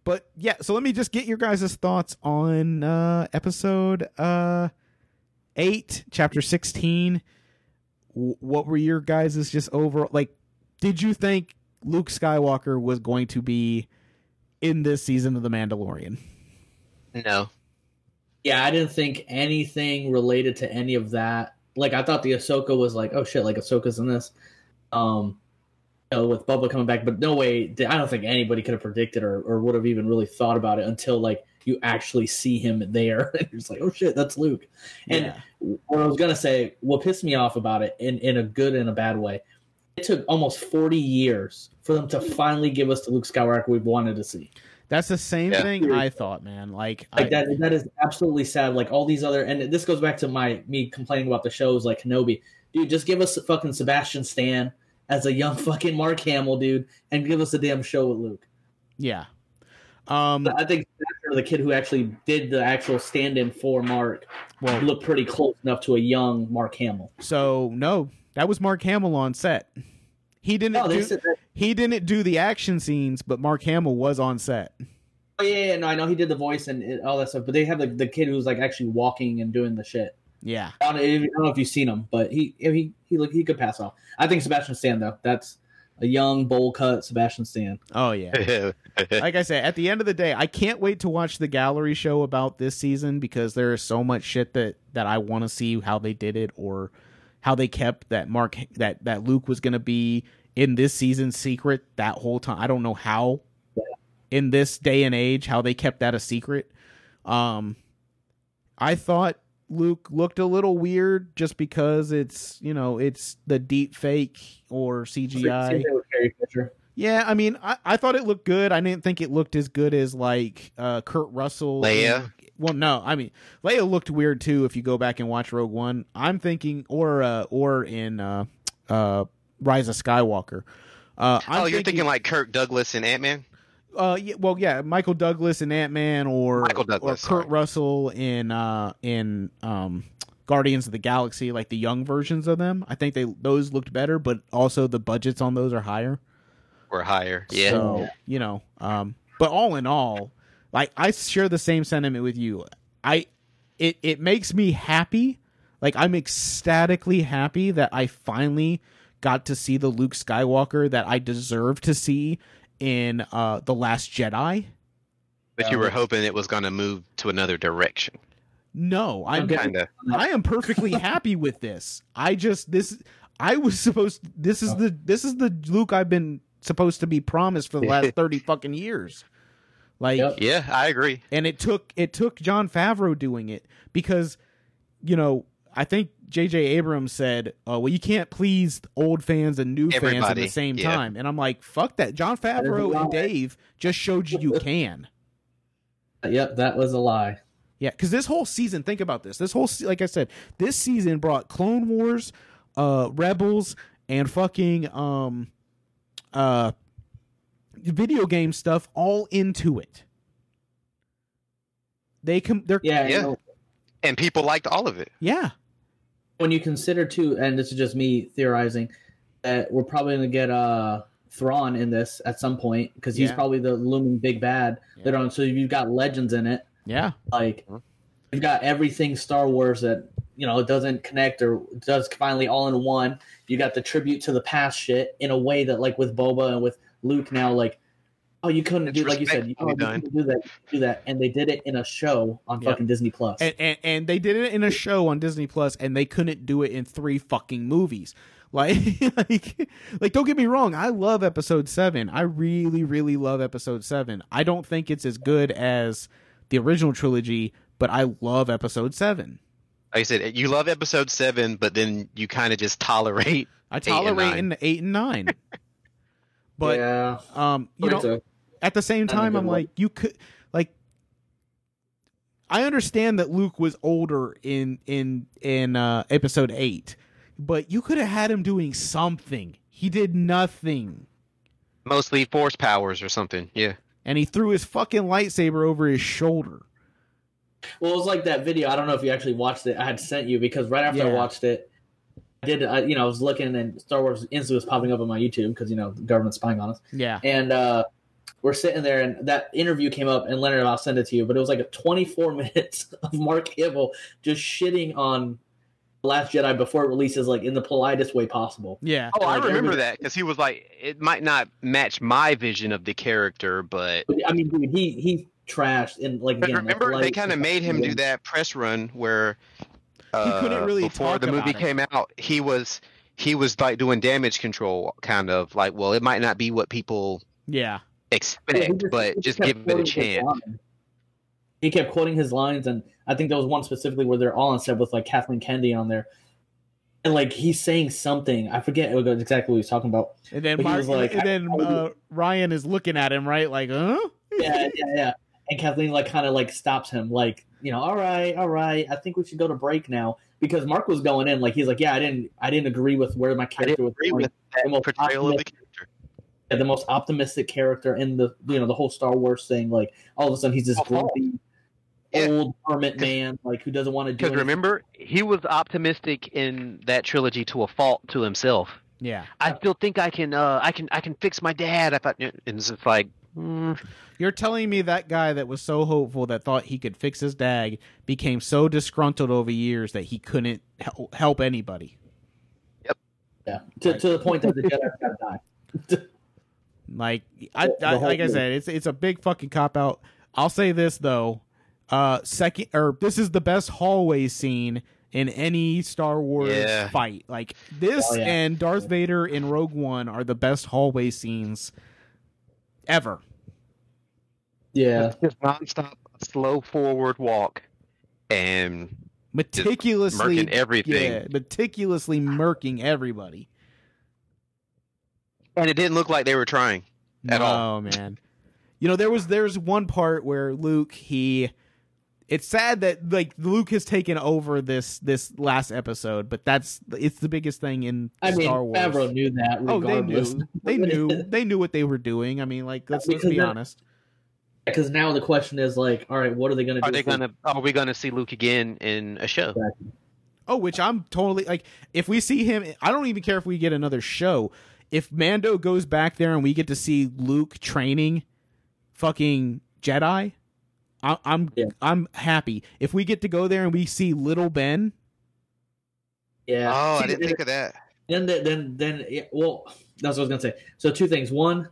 but yeah, so let me just get your guys' thoughts on uh episode uh 8, chapter 16. W- what were your guys' just overall like did you think Luke Skywalker was going to be in this season of The Mandalorian? No. Yeah, I didn't think anything related to any of that. Like I thought the Ahsoka was like, oh shit, like Ahsoka's in this. Um, you know, with Boba coming back, but no way. I don't think anybody could have predicted or, or would have even really thought about it until like you actually see him there. and you're like, oh shit, that's Luke. And Yeah. what I was gonna say, what pissed me off about it, in in a good and a bad way, it took almost forty years for them to finally give us the Luke Skywalker we've wanted to see. That's the same Yeah. thing I thought, man. Like, Like I, that that is absolutely sad. Like all these other and this goes back to my me complaining about the shows like Kenobi. Dude, just give us fucking Sebastian Stan as a young fucking Mark Hamill, dude, and give us a damn show with Luke. yeah. Um I think the kid who actually did the actual stand-in for Mark well looked pretty close enough to a young Mark Hamill. So no, that was Mark Hamill on set. He didn't No, they do said that. He didn't do the action scenes, but Mark Hamill was on set. Oh yeah, yeah, no, I know he did the voice and it- all that stuff, but they have like the kid who's like actually walking and doing the shit. Yeah, I don't, know, I don't know if you've seen him, but he he he look he could pass off. I think Sebastian Stan though. That's a young bowl cut Sebastian Stan. oh yeah. like I said, at the end of the day, I can't wait to watch the gallery show about this season because there is so much shit that that I want to see how they did it or how they kept that Mark that that Luke was going to be in this season secret that whole time. I don't know how in this day and age how they kept that a secret. Um I thought Luke looked a little weird just because it's, you know, it's the deep fake or CGI. Same thing with Carrie Fisher. Yeah, I mean, I, I thought it looked good. I didn't think it looked as good as like uh, Kurt Russell. Leia? well, no, I mean, Leia looked weird too. If you go back and watch Rogue One, I'm thinking, or uh, or in uh, uh, Rise of Skywalker. Uh, oh, you're thinking like Kirk Douglas and Ant Man? uh, yeah, well, yeah, Michael Douglas and Ant Man, or Michael Douglas, or Kurt sorry. Russell in uh, in um, Guardians of the Galaxy, like the young versions of them. I think they those looked better, but also the budgets on those are higher. Or higher? Yeah. So, you know, um, but all in all, like I share the same sentiment with you. I it it makes me happy. Like I'm ecstatically happy that I finally got to see the Luke Skywalker that I deserve to see in uh The Last Jedi. but you were hoping it was going to move to another direction. No, I'm Kind of. I am perfectly happy with this. I just this I was supposed this is the this is the Luke I've been supposed to be promised for the last 30 fucking years. Like Yep. Yeah, I agree. and it took it took Jon Favreau doing it because you know I think J.J. Abrams said, "Oh well, you can't please old fans and new fans at the same yeah. time." And I'm like, "Fuck that!" Jon Favreau and Dave just showed you you can. Yep, that was a lie. Yeah, because this whole season, think about this. This whole, se- like I said, this season brought Clone Wars, uh, Rebels, and fucking um, uh, video game stuff all into it. They come, they're Yeah, Yeah. you know, And people liked all of it. yeah. When you consider too, and this is just me theorizing, that we're probably gonna get uh Thrawn in this at some point because he's Yeah. probably the looming big bad Yeah. later on. So you've got legends in it, Yeah. like Mhm. you've got everything Star Wars that you know doesn't connect or does finally all in one. You got the tribute to the past shit in a way that like with Boba and with Luke now, like oh you couldn't It's do like you said, oh, you couldn't do that, do that, and they did it in a show on Yep. fucking Disney Plus. and, and and they did it in a show on Disney Plus, and they couldn't do it in three fucking movies. Like, like, like, don't get me wrong. I love Episode Seven. I really, really love Episode Seven. I don't think it's as good as the original trilogy, but I love Episode Seven. Like I said, you love episode seven, but then you kind of just tolerate. I and tolerate nine. in the eight and nine, but yeah, um, you know, so, at the same time, I'm one. like, you could like. I understand that Luke was older in in in uh, episode eight, but you could have had him doing something. He did nothing, Mostly force powers or something. Yeah. and he threw his fucking lightsaber over his shoulder. Well, it was like that video. I don't know if you actually watched it. I had sent you because right after I watched it, I did. I, you know, I was looking and Star Wars instantly was popping up on my YouTube because you know the government's spying on us. Yeah, And uh, we're sitting there, and that interview came up. And Leonard, I'll send it to you. But it was like a 24 minutes of Mark Hamill just shitting on the Last Jedi before it releases, like in the politest way possible. yeah, Oh, I remember that because he was like, it might not match my vision of the character, but But, I mean, dude, he he trashed and like again, the remember, they kind of made him do that press run where uh, couldn't really before talk the movie about it. came out. He was he was like doing damage control, kind of like, well, it might not be what people yeah, expect, Yeah, just- but he just give it a chance. He kept quoting his lines, and I think there was one specifically where they're all on set with like Kathleen Kennedy on there, and like he's saying something. I forget exactly what he's talking about. and then But he Mar- was like, and then I- I uh, Rian is looking at him right, like, huh? Yeah, yeah, yeah. And Kathleen like kind of like stops him, like you know, all right, all right. I think we should go to break now because Mark was going in like he's like, yeah, I didn't, I didn't agree with where my I character didn't was agree going. with The that most portrayal of the character. The most optimistic character in the you know the whole Star Wars thing. Like all of a sudden he's this Oh, grumpy Yeah. old hermit man like who doesn't want to do Because anything. remember, he was optimistic in that trilogy to a fault to himself. Yeah, I still think I can, uh, I can, I can fix my dad. I thought, and it's just like, mm, You're telling me that guy that was so hopeful that thought he could fix his dag became so disgruntled over years that he couldn't hel- help anybody. Yep. Yeah, to, to the point that the Jedi gotta die. Like I, The- the I like I said, it's it's a big fucking cop out. I'll say this though, uh, second or this is the best hallway scene in any Star Wars Yeah. fight. Like this Oh, yeah. and Darth Vader in Rogue One are the best hallway scenes ever. Yeah, just nonstop, slow forward walk, and Meticulously, murking everything. yeah, meticulously murking everybody. And it didn't look like they were trying. At no, all. Oh man. You know, there was there's one part where Luke he it's sad that like Luke has taken over this this last episode, but that's it's the biggest thing in I mean, Star Wars. Favreau knew that. oh, they knew. They knew. They knew what they were doing. I mean, like let's let's be that- honest. Because now the question is like, all right, what are they going to do? Are they gonna? Are we gonna see Luke again in a show? Oh, which I'm totally like if we see him I don't even care if we get another show. If Mando goes back there and we get to see Luke training fucking Jedi, I, I'm Yeah. I'm happy. If we get to go there and we see little Ben, Yeah. Oh, See, I didn't then- think of that. Then, then, then, then yeah, well, that's what I was gonna say. So two things. One,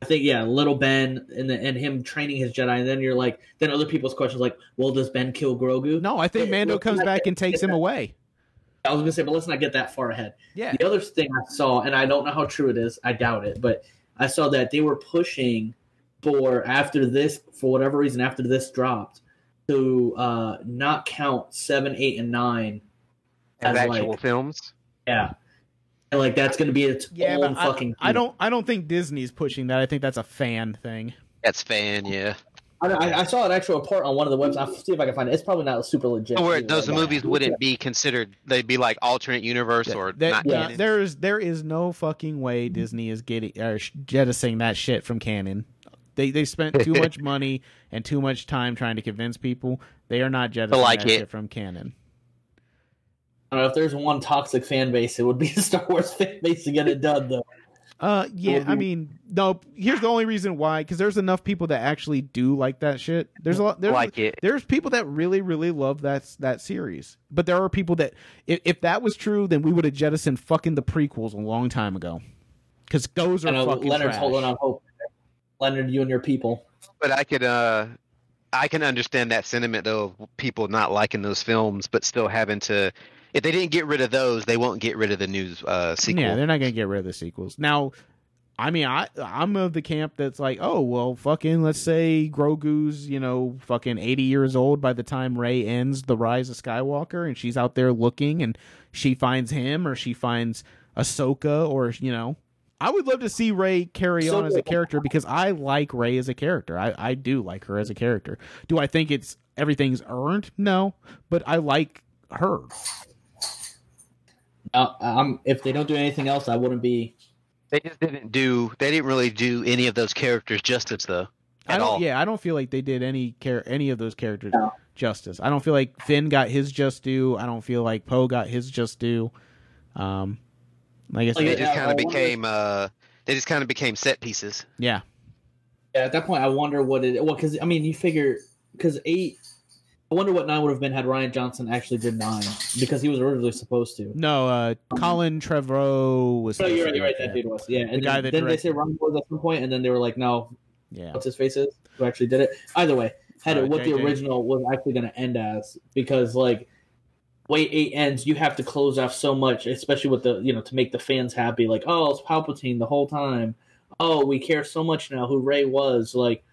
I think yeah, little Ben and the, and him training his Jedi, and then you're like, then other people's questions like, well, does Ben kill Grogu? no, I think Mando well, comes back and takes him away. I was gonna say, but let's not get that far ahead. Yeah. The other thing I saw, and I don't know how true it is, I doubt it, but I saw that they were pushing for after this, for whatever reason, after this dropped, to uh, not count seven, eight, and nine As as actual like films. yeah, and like that's gonna be its Yeah, own but I. I don't I don't think Disney's pushing that. I think that's a fan thing. That's fan, yeah. I, I, I saw an actual report on one of the websites. I'll see if I can find it. It's probably not super legit. Where either, those but- movies wouldn't be considered. They'd be like alternate universe or There- not yeah, canon. there is there is no fucking way Disney is getting uh, or jettisoning that shit from canon. They they spent too much money and too much time trying to convince people. They are not jettisoning like that it. shit from canon. I don't know if there's one toxic fan base, it would be the Star Wars fan base to get it done, though. Uh, yeah, Well, I mean, no. Here's the only reason why, because there's enough people that actually do like that shit. There's a lot. There's, like it. there's people that really, really love that that series. But there are people that, if, if that was true, then we would have jettisoned fucking the prequels a long time ago. Because those are I know fucking Leonard's trash. holding on hope. Leonard, you and your people. But I could uh I can understand that sentiment though of people not liking those films but still having to if they didn't get rid of those, they won't get rid of the new uh sequel. Yeah, they're not gonna get rid of the sequels. Now, I mean, I I'm of the camp that's like, oh well, fucking, let's say Grogu's, you know, fucking 80 years old by the time Rey ends the Rise of Skywalker, and she's out there looking, and she finds him, or she finds Ahsoka, or you know. I would love to see Rey carry on as a character because I like Rey as a character. I, I do like her as a character. Do I think it's everything's earned? No, but I like her. Uh, I'm, if they don't do anything else, I wouldn't be. They just didn't do they didn't really do any of those characters justice though. I At don't. all. Yeah, I don't feel like they did any care any of those characters No. justice. I don't feel like Finn got his just due. I don't feel like Poe got his just due. Um, like I said, They Yeah, just kind of wonder- became uh they just kind of became set pieces. yeah, Yeah, at that point, I wonder what it. Well, because I mean, you figure because eight. I wonder what nine would have been had Rian Johnson actually did nine because he was originally supposed to. no. Uh, Colin Trevorrow was. No, you're right. You're right. That dude was. Yeah, and guy then, that then they say Ron was at some point, and then they were like, "No, Yeah, what's his face is who actually did it." Either way, had Uh, it what the original was actually going to end as because like way eight ends, you have to close off so much, especially with the you know to make the fans happy. Like, oh, it's Palpatine the whole time. Oh, we care so much now who Rey was. Like,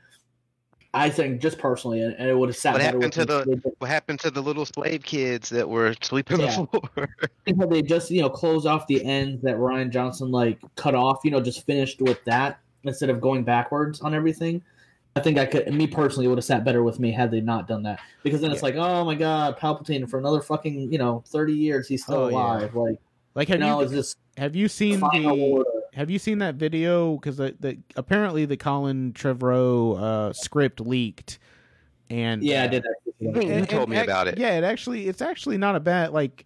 I think just personally, and, and it would have sat What happened to me. the- What happened to the little slave kids that were sleeping Yeah. the floor? think they just you know close off the ends that Rian Johnson like cut off. You know, just finished with that instead of going backwards on everything. I think I could, me personally, it would have sat better with me had they not done that. Because then it's like, oh my god, Palpatine for another fucking you know thirty years he's still Oh, yeah. alive. Like like you have know, you it's just have you seen final the order. Have you seen that video? Because the, the apparently the Colin Trevorrow uh, script leaked, and Yeah, I uh, did that. You And- told and me ac- about it. Yeah, it actually it's actually not a bad like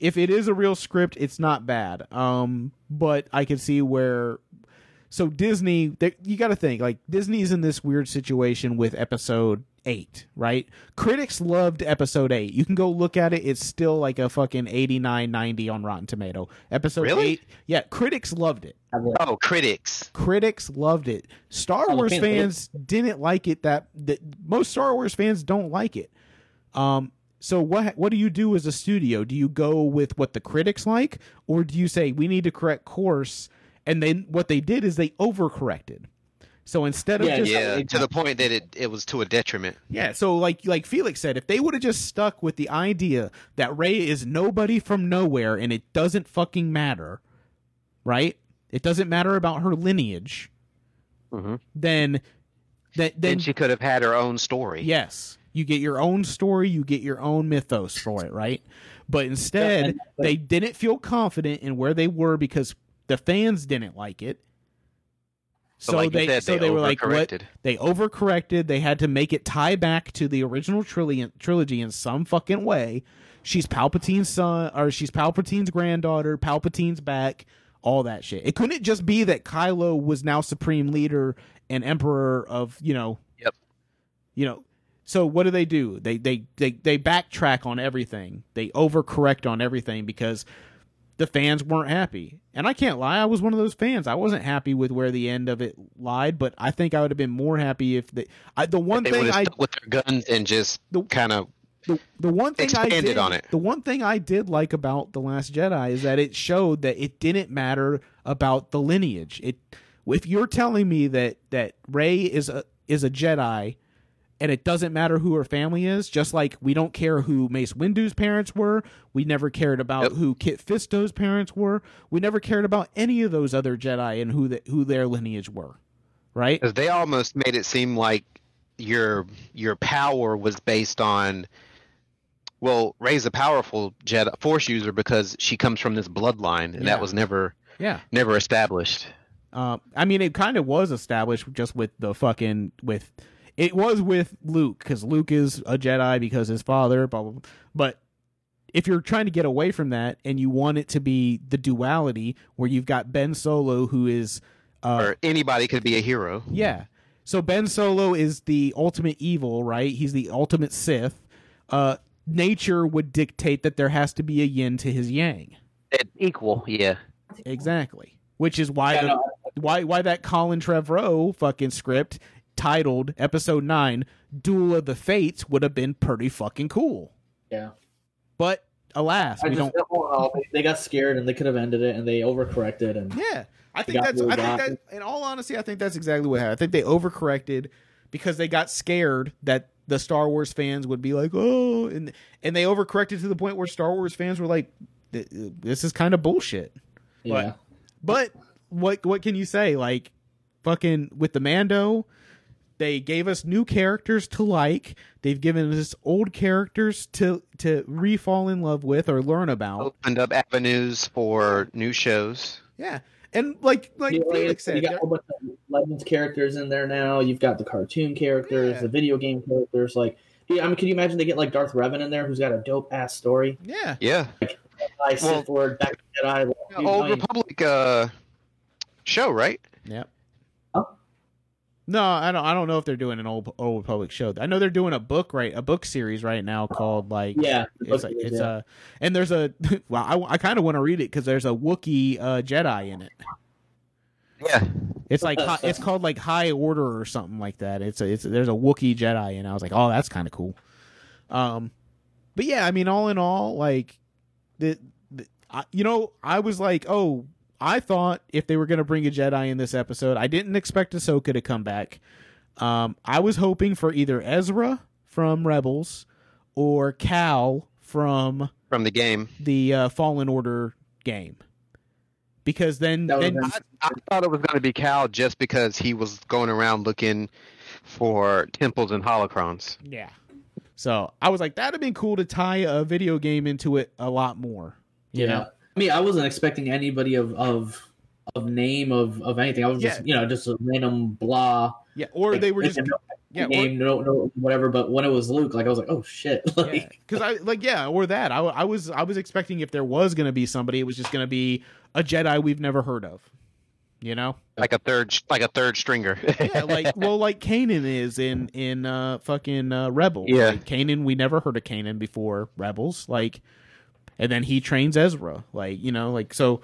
if it is a real script, it's not bad. Um but I can see where so Disney they, you got to think like Disney's in this weird situation with episode 8, right? Critics loved episode 8. You can go look at it. It's still like a fucking 89 90 on Rotten Tomato. Episode Really? 8. Yeah, critics loved it Oh, critics. critics loved it. Star Wars fans fans didn't like it. That, that most Star Wars fans don't like it. Um, so what what do you do as a studio? Do you go with what the critics like, or do you say we need to correct course? And then what they did is they overcorrected. So instead of Yeah, just Yeah, to the point that it, it was to a detriment. yeah, so like like Felix said, if they would have just stuck with the idea that Rey is nobody from nowhere and it doesn't fucking matter, right? It doesn't matter about her lineage. Mhm. Then that Then then she could have had her own story. yes, you get your own story, you get your own mythos for it, right? But instead, they didn't feel confident in where they were because the fans didn't like it. So, like they said, so they, they were like, what, overcorrected. they overcorrected. They had to make it tie back to the original trilogy, trilogy in some fucking way. She's Palpatine's son, or she's Palpatine's granddaughter. Palpatine's back. All that shit. It couldn't just be that Kylo was now supreme leader and emperor of you know. Yep. You know. So what do they do? They they they they backtrack on everything. They overcorrect on everything because the fans weren't happy. And I can't lie, I was one of those fans. I wasn't happy with where the end of it lied, but I think I would have been more happy if the I, the one thing I stuck with their guns and just kind of the, the one thing I did on it. the one thing I did like about the Last Jedi is that it showed that it didn't matter about the lineage. It if you're telling me that that Rey is a is a Jedi and it doesn't matter who her family is, just like we don't care who Mace Windu's parents were, we never cared about Yep. who Kit Fisto's parents were, we never cared about any of those other Jedi and who the, who their lineage were, right? because they almost made it seem like your your power was based on well Rey's a powerful Jedi Force user because she comes from this bloodline and Yeah. that was never Yeah. never established. Uh, I mean, it kind of was established just with the fucking with. It was with Luke because Luke is a Jedi because his father, blah blah. blah. But if you're trying to get away from that and you want it to be the duality where you've got Ben Solo who is uh, or anybody could be a hero. yeah. So Ben Solo is the ultimate evil, right? He's the ultimate Sith. Uh, nature would dictate that there has to be a yin to his yang. It- equal, yeah. Exactly. Which is why Yeah, the, no, why why that Colin Trevorrow fucking script titled Episode Nine "Duel of the Fates" would have been pretty fucking cool. yeah. But alas, I we don't. know. They got scared and they could have ended it and they overcorrected and Yeah, I think that's. I think that. In all honesty, I think that's exactly what happened. I think they overcorrected because they got scared that the Star Wars fans would be like, "Oh," and and they overcorrected to the point where Star Wars fans were like, "This is kind of bullshit." yeah. But what what can you say? Like fucking with the Mando, they gave us new characters to like. They've given us old characters to to re-fall in love with or learn about. Opened up avenues for new shows. Yeah. And like like Yeah, like, Felix you said, got a bunch of Legends characters in there now. You've got the cartoon characters, Yeah. the video game characters. Like, yeah, I mean, can you imagine they get like Darth Revan in there, who's got a dope ass story? yeah. Yeah. I Sith Lord, back Jedi. Like, Old Republic uh, show, right? Yep. Huh? No, I don't. I don't know if they're doing an old old Republic show. I know they're doing a book right, a book series right now called like yeah, It's like it's yeah. a and there's a well I, I kind of want to read it because there's a Wookiee uh, Jedi in it. Yeah. It's like it's called like High Order or something like that. It's a, it's there's a Wookiee Jedi, and I was like, oh, that's kind of cool. Um, but yeah, I mean, all in all, like the, the I, you know, I was like, oh, I thought if they were gonna bring a Jedi in this episode, I didn't expect Ahsoka to come back. Um, I was hoping for either Ezra from Rebels or Cal from From the game. the uh, Fallen Order game. Because then, then I, I thought it was going to be Cal just because he was going around looking for temples and holocrons. Yeah. So I was like, that'd have been cool to tie a video game into it a lot more. You yeah. know? I mean, I wasn't expecting anybody of of of name of of anything. I was just Yeah. you know just a random blah. Yeah. Or like, they were just a no yeah. Or, no, no, whatever. But when it was Luke, like I was like, oh shit, like because I like yeah, or that I, I was I was expecting if there was gonna be somebody, it was just gonna be a Jedi we've never heard of. You know? Like a third, like a third stringer. Yeah, like well, like Kanan is in in uh fucking uh, Rebels. Yeah. like, Kanan. We never heard of Kanan before Rebels. Like, and then he trains Ezra. Like you know, like so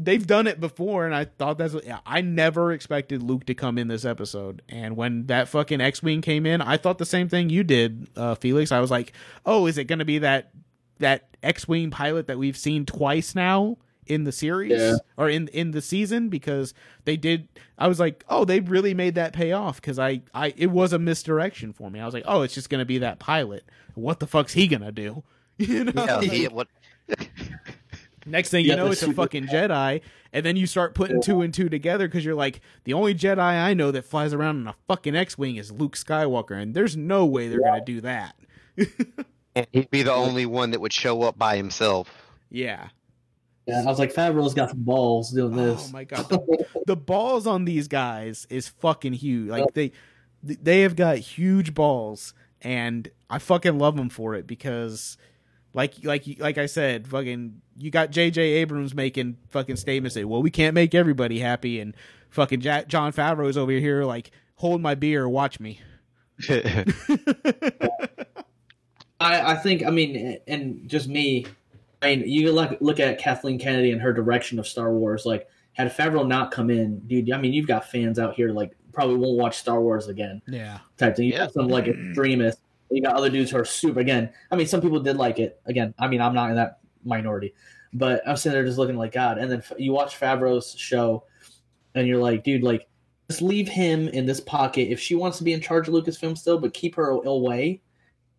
they've done it before, and I thought that's. I never expected Luke to come in this episode, and when that fucking X wing came in, I thought the same thing you did, uh, Felix. I was like, oh, is it going to be that that X wing pilot that we've seen twice now? in the series Yeah. or in in the season because they did I was like, "Oh, they really made that pay off" cuz I I it was a misdirection for me. I was like, "Oh, it's just going to be that pilot. What the fuck's he going to do?" You know? yeah, he, what, Next thing you Yeah, know, it's a super- fucking Jedi, and then you start putting two and two together because you're like, the only Jedi I know that flies around in a fucking X-wing is Luke Skywalker, and there's no way they're gonna do that. and he'd be the only one that would show up by himself. Yeah. yeah, I was like, Favreau's got some balls doing this. Oh my god, the, the balls on these guys is fucking huge. Like they, they have got huge balls, and I fucking love them for it because, like, like, like I said, fucking, you got J.J. Abrams making fucking statements say, "Well, we can't make everybody happy," and fucking Jack, Jon Favreau's over here like, hold my beer, watch me. I, I think I mean, and just me. I mean, you look look at Kathleen Kennedy and her direction of Star Wars. Like, had Favreau not come in, dude. I mean, you've got fans out here like probably won't watch Star Wars again yeah, type thing. You Yeah. got some like extremists. You got other dudes who are super. Again, I mean, some people did like it. Again, I mean, I'm not in that minority, but I'm sitting there just looking like God. And then you watch Favreau's show, and you're like, dude, like, just leave him in this pocket. If she wants to be in charge of Lucasfilm still, but keep her away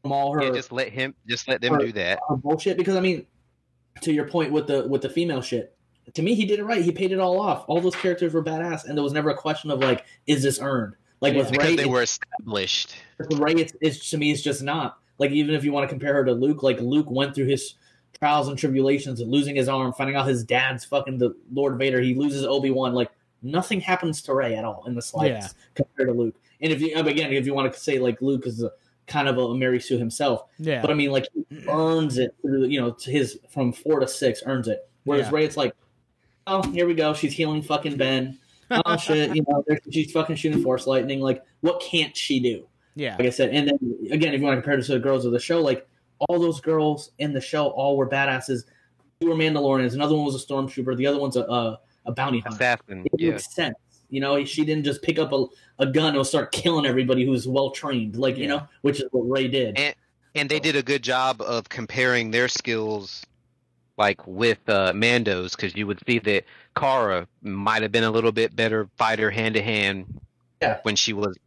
from all her Yeah, just let him, just let them Or- do that. bullshit because I mean, to your point with the with the female shit, to me he did it right. He paid it all off. All those characters were badass, and there was never a question of like, is this earned? Like with Because Rey, they were established. with Rey, it's, it's to me, it's just not like even if you want to compare her to Luke, like Luke went through his trials and tribulations, losing his arm, finding out his dad's fucking the Lord Vader. He loses Obi Wan. Like nothing happens to Rey at all in the slightest compared to Luke. And if you again, if you want to say like Luke is a kind of a Mary Sue himself. Yeah. But I mean, like he earns it through, you know, to his from four to six earns it. Whereas Yeah. Rey, it's like, oh, here we go. She's healing fucking Ben. Oh shit, you know, she's fucking shooting force lightning. Like, what can't she do? yeah. Like I said, and then again, if you want to compare this to the girls of the show, like all those girls in the show, all were badasses. Two were Mandalorians. Another one was a stormtrooper. The other one's a a, a bounty hunter. Assassin. It Yeah. makes sense. You know, she didn't just pick up a, a gun and start killing everybody who's well trained, like you know, which is what Rey did. And and they did a good job of comparing their skills like with uh, Mando's because you would see that Cara might have been a little bit better fighter hand to hand when she was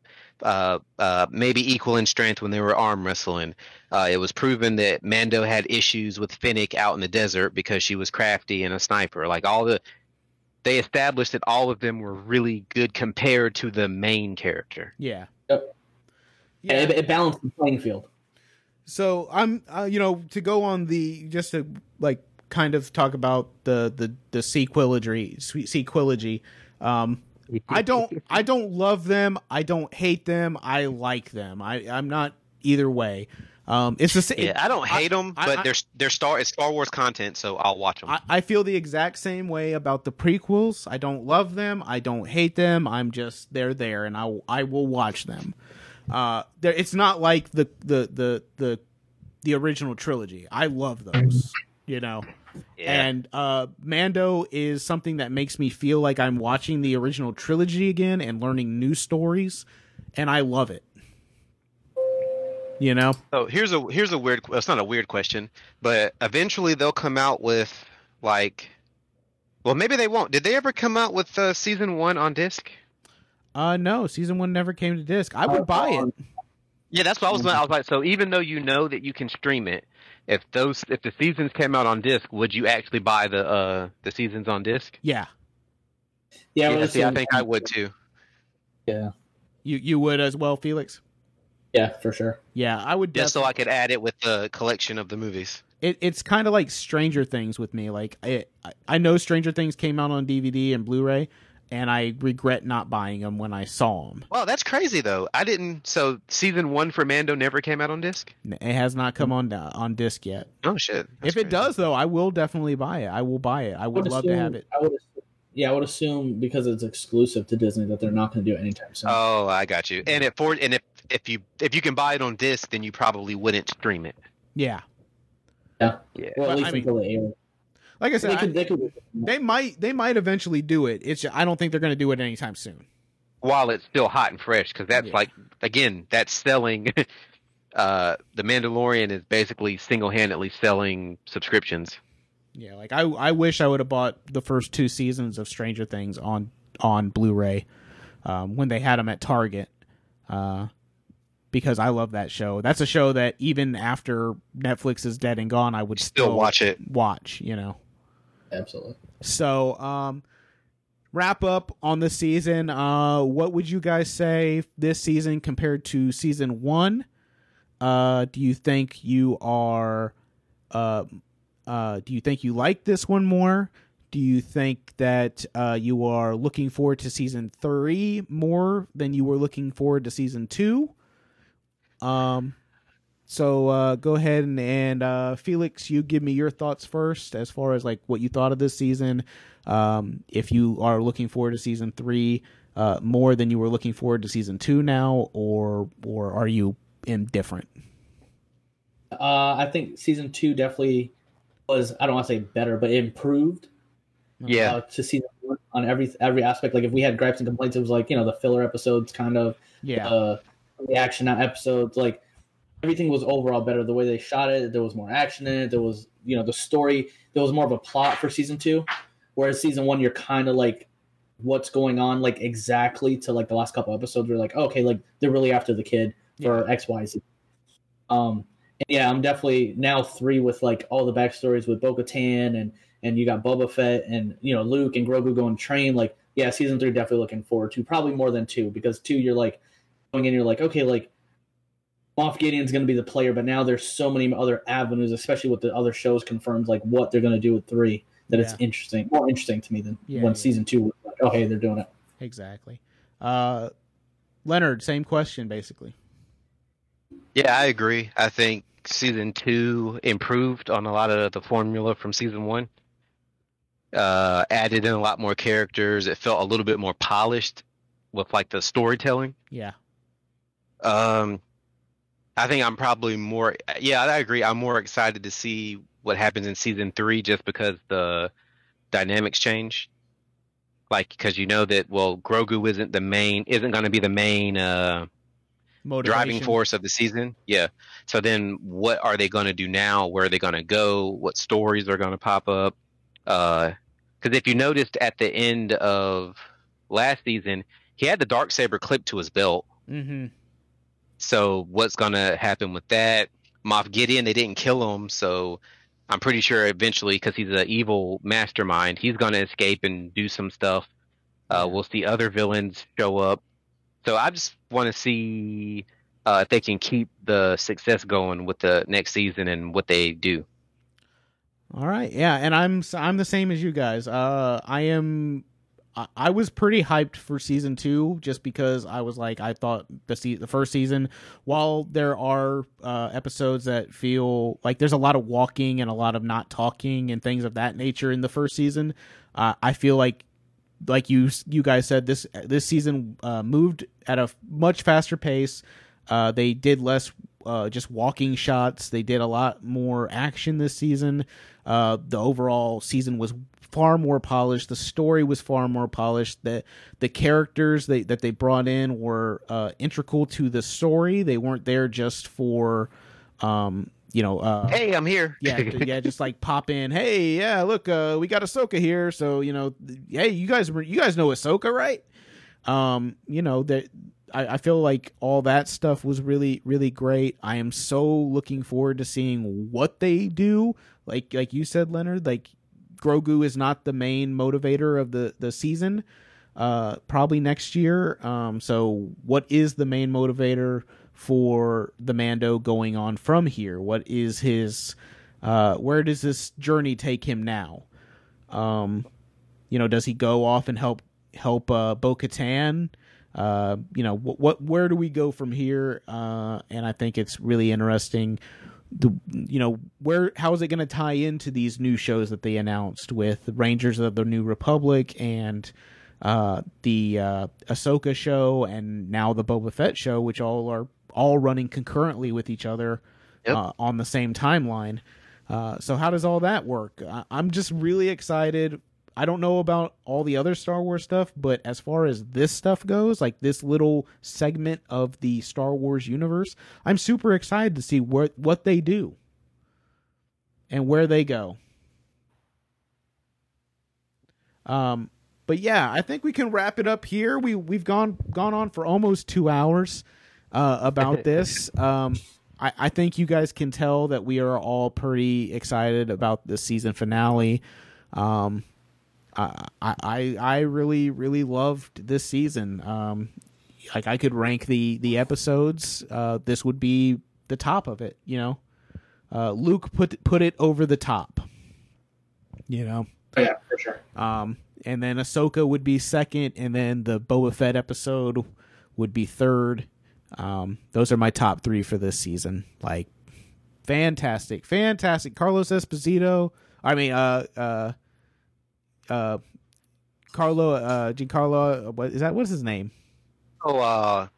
uh, uh, maybe equal in strength when they were arm wrestling. Uh, it was proven that Mando had issues with Fennec out in the desert because she was crafty and a sniper. Like all the they established that all of them were really good compared to the main character. Yeah. Yep. Yeah. It, it balanced the playing field. So I'm, uh, you know, to go on the just to like kind of talk about the the the sequilogy, sequilogy. Um, I don't, I don't love them. I don't hate them. I like them. I I'm not either way. Um, it's the same. Yeah, I don't hate them, but I- they're they're Star it's Star Wars content, so I'll watch them. I, I feel the exact same way about the prequels. I don't love them. I don't hate them. I'm just they're there, and I I will watch them. Uh, there, it's not like the the the the the original trilogy. I love those. You know, yeah. and uh, Mando is something that makes me feel like I'm watching the original trilogy again and learning new stories, and I love it. You know, So here's a here's a weird. It's not a weird question, but eventually they'll come out with like, well, maybe they won't. Did they ever come out with uh, season one on disc? uh, no, season one never came to disc. I would buy it. Yeah, that's what I was. I was like, so even though you know that you can stream it, if those if the seasons came out on disc, would you actually buy the uh the seasons on disc? Yeah, Yeah, Yeah, see, I think I would too. Yeah, you you would as well, Felix. yeah, for sure. Yeah, I would. Just so I could add it with the collection of the movies. it, it's kind of like Stranger Things with me. Like I, I- I know Stranger Things came out on DVD and Blu-ray, and I regret not buying them when I saw them. Wow, that's crazy though. I didn't. So season one for Mando never came out on disc. It has not come on uh, on disc yet. Oh shit! That's if it crazy. does, though, I will definitely buy it. I will buy it. I would love to have it. I would assume, yeah, I would assume because it's exclusive to Disney that they're not going to do it anytime soon. Oh, I got you. And if for and if if you if you can buy it on disc, then you probably wouldn't stream it. Yeah, Yeah. well, but at least I mean- until they air. Like I said, They I- could, they could, they might they might eventually do it. It's just, I don't think they're going to do it anytime soon. While it's still hot and fresh, because that's Yeah. like again, that's selling. uh, the Mandalorian is basically single handedly selling subscriptions. Yeah, like I I wish I would have bought the first two seasons of Stranger Things on on Blu-ray um, when they had them at Target, uh, because I love that show. That's a show that even after Netflix is dead and gone, I would Still still, watch it. Watch, you know. Absolutely. So, um, wrap up on the season. Uh, what would you guys say this season compared to season one? Uh, do you think you are, uh, uh, do you think you like this one more? Do you think that uh, you are looking forward to season three more than you were looking forward to season two? Um, so uh, go ahead and, and uh, Felix, you give me your thoughts first as far as like what you thought of this season. Um, if you are looking forward to season three uh, more than you were looking forward to season two now, or or are you indifferent? Uh, I think season two definitely was. I don't want to say better, but it improved. Yeah. uh, to season one on every every aspect. Like if we had gripes and complaints, it was like you know the filler episodes, kind of Yeah, uh, the action episodes. Like everything was overall better. The way they shot it, there was more action in it. There was you know the story. There was more of a plot for season two, whereas season one, you're kind of like what's going on like exactly to like the last couple episodes. We're like okay, like they're really after the kid for X Y Z. Um, and yeah, I'm definitely now three with like all the backstories with Bo Katan and and you got Boba Fett and you know Luke and Grogu going train. Like yeah, season three definitely looking forward to probably more than two because two you're like going in you're like okay like Moff Gideon's going to be the player, but now there's so many other avenues, especially with the other shows confirmed like what they're going to do with three. That it's interesting, more interesting to me than Yeah, when yeah. season two was like, oh hey, they're doing it. exactly. Uh, Leonard, same question basically. Yeah, I agree. I think season two improved on a lot of the formula from season one. Uh, added in a lot more characters. It felt a little bit more polished with like the storytelling. Yeah. Um, I think I'm probably more. Yeah, I agree. I'm more excited to see what happens in season three, just because the dynamics change. Like, because you know that well, Grogu isn't the main, isn't going to be the main uh, driving force of the season. Yeah. So then, what are they going to do now? Where are they going to go? What stories are going to pop up? Because if you noticed at the end of last season, he had the dark saber clipped to his belt. Mm-hmm. So what's gonna happen with that? Moff Gideon, they didn't kill him, so I'm pretty sure eventually, because he's an evil mastermind, he's gonna escape and do some stuff. Uh, we'll see other villains show up. So I just want to see uh, if they can keep the success going with the next season and what they do. All right, yeah, and I'm I'm the same as you guys. Uh, I am. I- was pretty hyped for season two just because I was like I thought the se- the first season, while there are uh, episodes that feel like there's a lot of walking and a lot of not talking and things of that nature in the first season, uh, I feel like like you you guys said this this season uh, moved at a much faster pace. Uh, they did less uh, just walking shots. They did a lot more action this season. Uh, the overall season was far more polished. The story was far more polished. The the characters they, that they brought in were uh, integral to the story. They weren't there just for, um, you know, uh, Hey, I'm here. yeah, yeah, just like pop in. Hey, yeah, look, uh, we got Ahsoka here, so you know, hey, you guys, were you guys know Ahsoka, right? Um, you know that I, I feel like all that stuff was really, really great. I am so looking forward to seeing what they do. Like, like you said, Leonard, like Grogu is not the main motivator of the the season. Uh, probably next year. Um, so what is the main motivator for the Mando going on from here? What is his? Uh, where does this journey take him now? Um, you know, does he go off and help help uh, Bo Katan? Uh, you know, what, what where do we go from here? Uh, and I think it's really interesting. The you know where how is it going to tie into these new shows that they announced with Rangers of the New Republic and uh, the uh, Ahsoka show and now the Boba Fett show, which all are all running concurrently with each other Yep. uh, on the same timeline. Uh, so how does all that work? I- I'm just really excited. I don't know about all the other Star Wars stuff, but as far as this stuff goes, like this little segment of the Star Wars universe, I'm super excited to see what what they do and where they go. Um, but yeah, I think we can wrap it up here. We we've gone gone on for almost two hours uh, about this. Um, I, I think you guys can tell that we are all pretty excited about the season finale. Um, I, I I really really loved this season. Um, like I could rank the the episodes. Uh, this would be the top of it. You know, uh, Luke put put it over the top. You know, Oh, yeah, for sure. um, and then Ahsoka would be second, and then the Boba Fett episode would be third. Um, those are my top three for this season. Like, fantastic, fantastic. Carlos Esposito. I mean, uh, uh, uh, Carlo, uh, Giancarlo. What is that? What is his name? Oh, uh,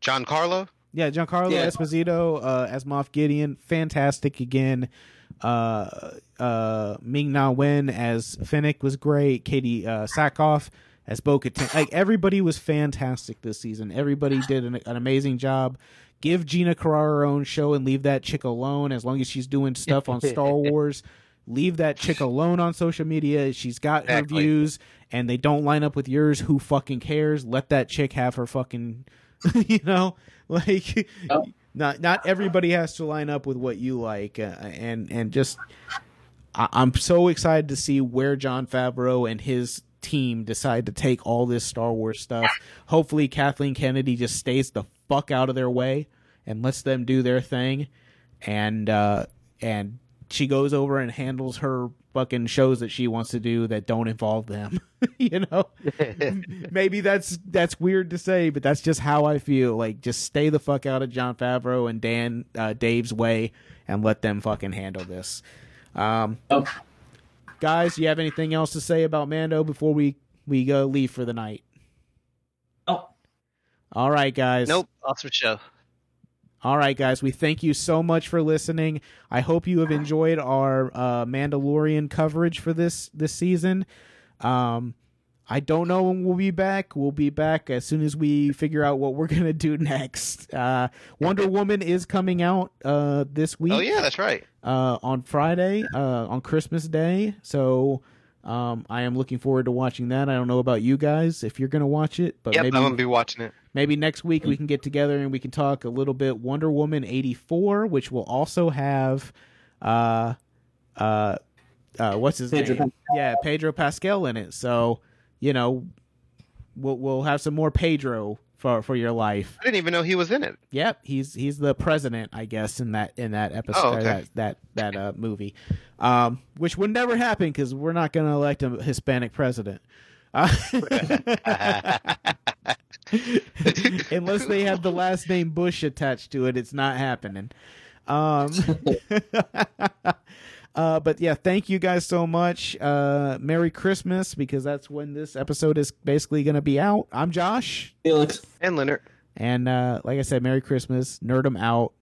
Giancarlo. Yeah, Giancarlo Yeah. Esposito uh, as Moff Gideon, fantastic again. Uh, uh, Ming Na Wen as Fennec was great. Katee uh, Sackhoff as Bo Katan. Like everybody was fantastic this season. Everybody did an, an amazing job. Give Gina Carano her own show and leave that chick alone. As long as she's doing stuff on Star Wars, leave that chick alone on social media. She's got her views, and they don't line up with yours. Who fucking cares? Let that chick have her fucking. you know, like Oh. not not everybody has to line up with what you like, uh, and and just I, I'm so excited to see where Jon Favreau and his team decide to take all this Star Wars stuff. Hopefully, Kathleen Kennedy just stays the fuck out of their way and lets them do their thing, and uh, and she goes over and handles her fucking shows that she wants to do that don't involve them. you know, maybe that's that's weird to say, but that's just how I feel. Like, just stay the fuck out of Jon Favreau and Dan uh, Dave's way, and let them fucking handle this. Um, Oh. guys, you have anything else to say about Mando before we we go leave for the night? Oh, All right, guys. nope, awesome show. All right, guys. We thank you so much for listening. I hope you have enjoyed our uh, Mandalorian coverage for this this season. Um, I don't know when we'll be back. We'll be back as soon as we figure out what we're gonna do next. Uh, Wonder Woman is coming out uh, this week. Oh yeah, that's right. uh, on Friday, uh, on Christmas Day. So um, I am looking forward to watching that. I don't know about you guys if you're going to watch it, but Yep, maybe I'm gonna be watching it. maybe next week we can get together and we can talk a little bit Wonder Woman 84, which will also have uh uh uh what's his Pedro name? Yeah, Pedro Pascal in it. So, you know, we'll we'll have some more Pedro for for your life. I didn't even know he was in it. Yep, he's he's the president, I guess, in that in that episode, Oh, okay. that that that uh, movie, um, which would never happen because we're not going to elect a Hispanic president, uh, unless they have the last name Bush attached to it. It's not happening. Um, uh, but yeah, thank you guys so much. Uh, Merry Christmas because that's when this episode is basically going to be out. I'm Josh. Felix. And Leonard. And uh, like I said, Merry Christmas. Nerd 'em out.